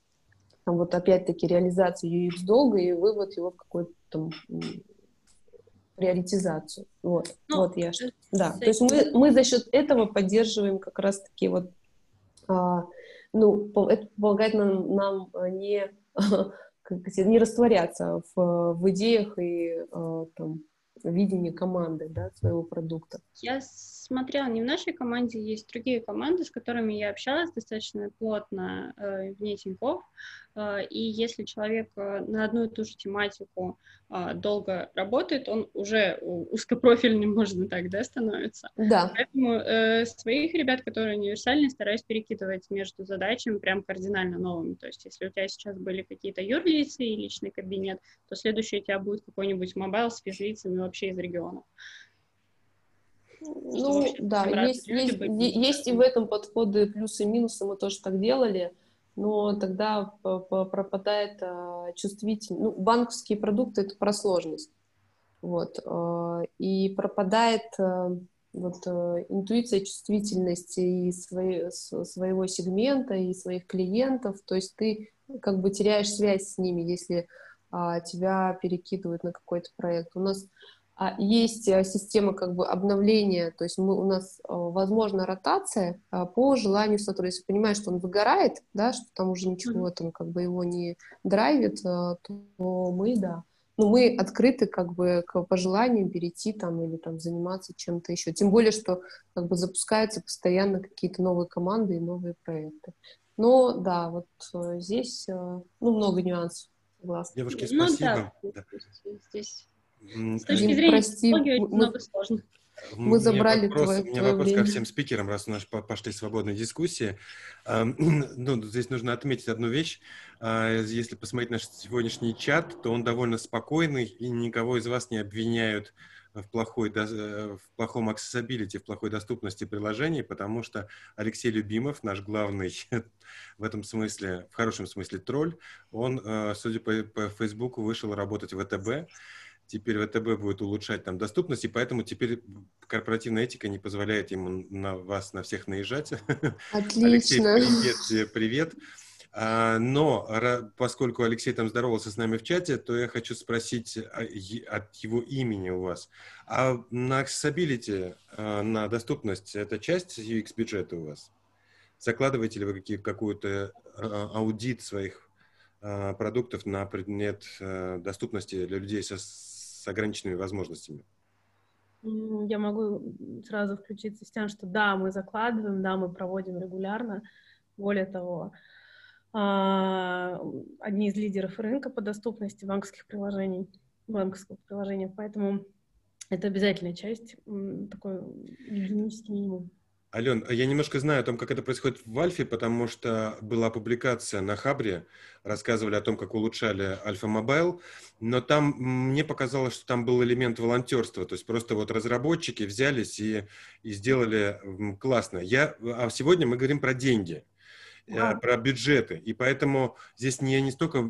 там, вот опять-таки реализацию UX долга и вывод его в какую-то там приоритизацию. Вот, ну, вот я, да, то есть мы, мы за счет этого поддерживаем как раз-таки вот а, ну, это помогает нам, нам э, не, не растворяться в, в идеях и э, там, видении команды, да, своего продукта. Я смотрела, не в нашей команде, есть другие команды, с которыми я общалась достаточно плотно э, вне Тинькофф, э, и если человек э, на одну и ту же тематику э, долго работает, он уже узкопрофильным, можно так, да, становится. Да. Поэтому э, своих ребят, которые универсальные, стараюсь перекидывать между задачами прям кардинально новыми. То есть если у тебя сейчас были какие-то юрлицы и личный кабинет, то следующий у тебя будет какой-нибудь mobile с физлицами вообще из региона. Ну, да, есть, есть, есть и в этом подходы плюсы и минусы, мы тоже так делали, но тогда пропадает а, чувствительность. Ну, банковские продукты — это про сложность. Вот. А, и пропадает а, вот интуиция, чувствительность и свои, своего сегмента, и своих клиентов. То есть ты как бы теряешь связь с ними, если тебя перекидывают на какой-то проект. У нас есть э, система как бы обновления, то есть мы, у нас э, возможна ротация а, по желанию сотрудника. Если понимаешь, что он выгорает, да, что там уже ничего там как бы его не драйвит, э, то мы, да, ну, мы открыты как бы к пожеланиям перейти там или там заниматься чем-то еще. Тем более, что как бы запускаются постоянно какие-то новые команды и новые проекты. Но да, вот здесь ну, много нюансов. Согласна. Девушки, спасибо. Ну, да. да. Здесь с точки зрения прости, очень много сложно. Мы забрали вопрос, твое, У меня твое вопрос время. ко всем спикерам, раз у нас пошли свободные дискуссии. Ну, здесь нужно отметить одну вещь. А, если посмотреть наш сегодняшний чат, то он довольно спокойный, и никого из вас не обвиняют в, плохой, в плохом accessibility, в плохой доступности приложений, потому что Алексей Любимов, наш главный в этом смысле, в хорошем смысле тролль, он, э, судя по, по Фейсбуку, вышел работать в ВТБ, теперь ВТБ будет улучшать там доступность, и поэтому теперь корпоративная этика не позволяет ему на вас, на всех наезжать. Отлично. Алексей, привет тебе, привет. А, но поскольку Алексей там здоровался с нами в чате, то я хочу спросить от его имени у вас. А на accessibility, а, на доступность, это часть UX-бюджета у вас? Закладываете ли вы какую-то а, аудит своих продуктов на предмет доступности для людей со, с ограниченными возможностями? Я могу сразу включиться с тем, что да, мы закладываем, да, мы проводим регулярно. Более того, а, одни из лидеров рынка по доступности банковских приложений, банковского приложения, поэтому это обязательная часть, такой гигиенический минимум. Ален, я немножко знаю о том, как это происходит в Альфе, потому что была публикация на Хабре, рассказывали о том, как улучшали Альфа Мобайл, но там мне показалось, что там был элемент волонтерства, то есть просто вот разработчики взялись и, и сделали классно. Я, а сегодня мы говорим про деньги. Э, про бюджеты. И поэтому здесь не, я не столько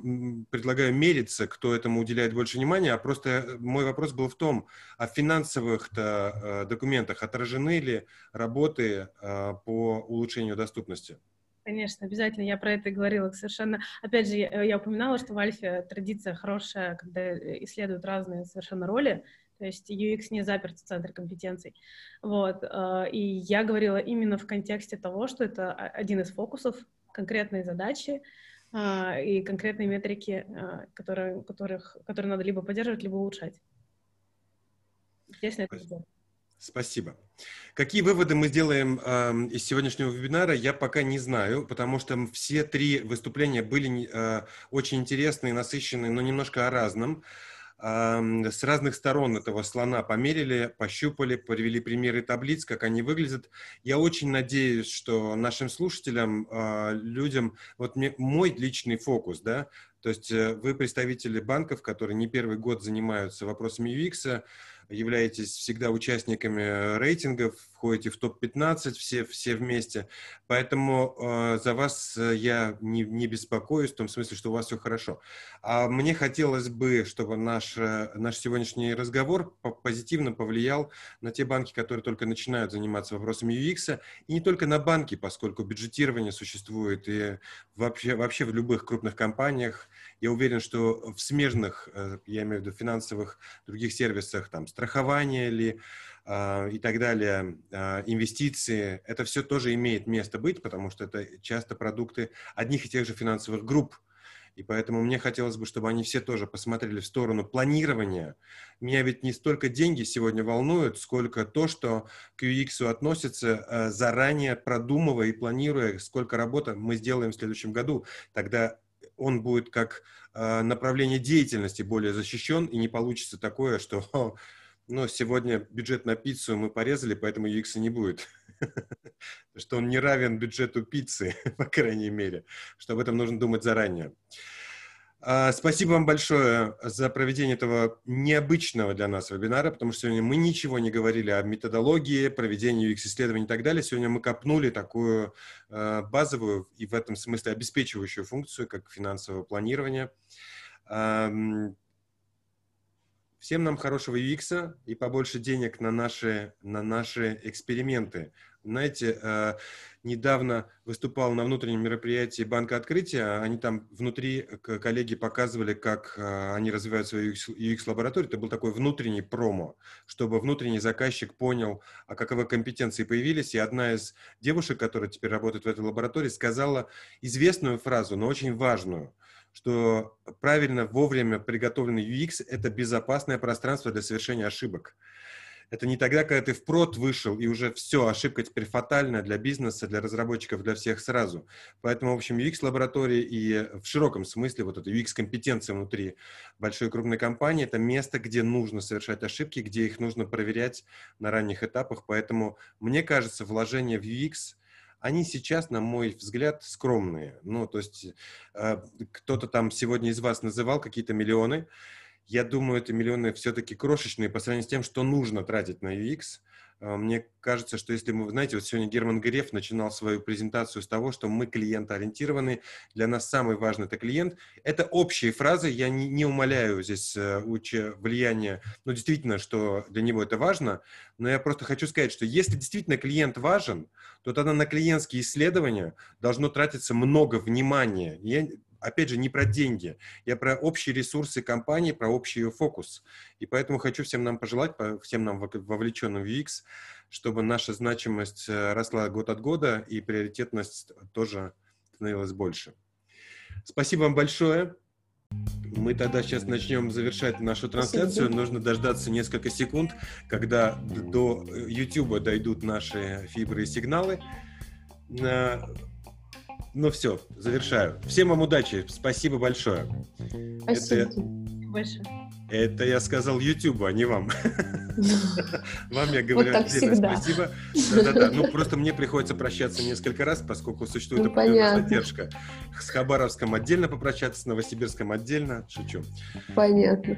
предлагаю мериться, кто этому уделяет больше внимания, а просто э, мой вопрос был в том, о финансовых-то э, документах отражены ли работы по улучшению доступности? Конечно, обязательно. Я про это говорила совершенно. Опять же, я, я упоминала, что в Альфе традиция хорошая, когда исследуют разные совершенно роли. То есть UX не заперт в центре компетенций. Вот. Э, и я говорила именно в контексте того, что это один из фокусов, конкретные задачи э, и конкретные метрики, э, которые, которых, которые надо либо поддерживать, либо улучшать. Естественно, это Спасибо. Какие выводы мы сделаем э, из сегодняшнего вебинара, я пока не знаю, потому что все три выступления были э, очень интересные, насыщенные, но немножко о разном с разных сторон этого слона померили, пощупали, привели примеры таблиц, как они выглядят. Я очень надеюсь, что нашим слушателям, а, людям, вот мне, мой личный фокус, да, то есть э, вы представители банков, которые не первый год занимаются вопросами UX, являетесь всегда участниками рейтингов, входите в топ-15 все, все вместе. Поэтому э, за вас э, я не, не беспокоюсь, в том смысле, что у вас все хорошо. А мне хотелось бы, чтобы наш, э, наш сегодняшний разговор позитивно повлиял на те банки, которые только начинают заниматься вопросами UX, и не только на банки, поскольку бюджетирование существует и вообще, вообще в любых крупных компаниях. Я уверен, что в смежных, э, я имею в виду финансовых других сервисах, там, страхование ли, а, и так далее, а, инвестиции, это все тоже имеет место быть, потому что это часто продукты одних и тех же финансовых групп. И поэтому мне хотелось бы, чтобы они все тоже посмотрели в сторону планирования. Меня ведь не столько деньги сегодня волнуют, сколько то, что к UX относится а, заранее продумывая и планируя, сколько работы мы сделаем в следующем году. Тогда он будет как направление деятельности более защищен, и не получится такое, что но сегодня бюджет на пиццу мы порезали, поэтому UX не будет. Что он не равен бюджету пиццы, по крайней мере. Что об этом нужно думать заранее. А, спасибо вам большое за проведение этого необычного для нас вебинара, потому что сегодня мы ничего не говорили о методологии, проведении UX-исследований и так далее. Сегодня мы копнули такую а, базовую и в этом смысле обеспечивающую функцию, как финансовое планирование. Всем нам хорошего UX и побольше денег на наши, на наши эксперименты. Знаете, э, недавно выступал на внутреннем мероприятии Банка Открытия. Они там внутри, коллеги показывали, как э, они развивают свою UX-лабораторию. Это был такой внутренний промо, чтобы внутренний заказчик понял, а каковы компетенции появились. И одна из девушек, которая теперь работает в этой лаборатории, сказала известную фразу, но очень важную – что правильно вовремя приготовленный UX – это безопасное пространство для совершения ошибок. Это не тогда, когда ты впрод вышел, и уже все, ошибка теперь фатальная для бизнеса, для разработчиков, для всех сразу. Поэтому, в общем, UX-лаборатории и в широком смысле вот эта UX-компетенция внутри большой крупной компании – это место, где нужно совершать ошибки, где их нужно проверять на ранних этапах. Поэтому, мне кажется, вложение в UX – они сейчас, на мой взгляд, скромные. Ну, то есть э, кто-то там сегодня из вас называл какие-то миллионы, я думаю, это миллионы все-таки крошечные по сравнению с тем, что нужно тратить на UX. А, мне кажется, что если мы, знаете, вот сегодня Герман Греф начинал свою презентацию с того, что мы клиентоориентированы, для нас самый важный это клиент. Это общие фразы, я не, не умоляю здесь э, влияние, ну, действительно, что для него это важно, но я просто хочу сказать, что если действительно клиент важен, то тогда на клиентские исследования должно тратиться много внимания. Я, опять же, не про деньги, я про общие ресурсы компании, про общий ее фокус. И поэтому хочу всем нам пожелать, всем нам вовлеченным в UX, чтобы наша значимость э, росла год от года и приоритетность тоже становилась больше. Спасибо вам большое. Мы тогда сейчас начнем завершать нашу трансляцию. Нужно дождаться несколько секунд, когда до YouTube дойдут наши фибры и сигналы. Ну все, завершаю. Всем вам удачи. Спасибо большое. Спасибо. Это, большое. Это я сказал YouTube, а не вам. Вам я говорю отдельно спасибо. Да-да-да. Ну, просто мне приходится прощаться несколько раз, поскольку существует ну, определенная задержка. С Хабаровском отдельно попрощаться, с Новосибирском отдельно. Шучу. Понятно.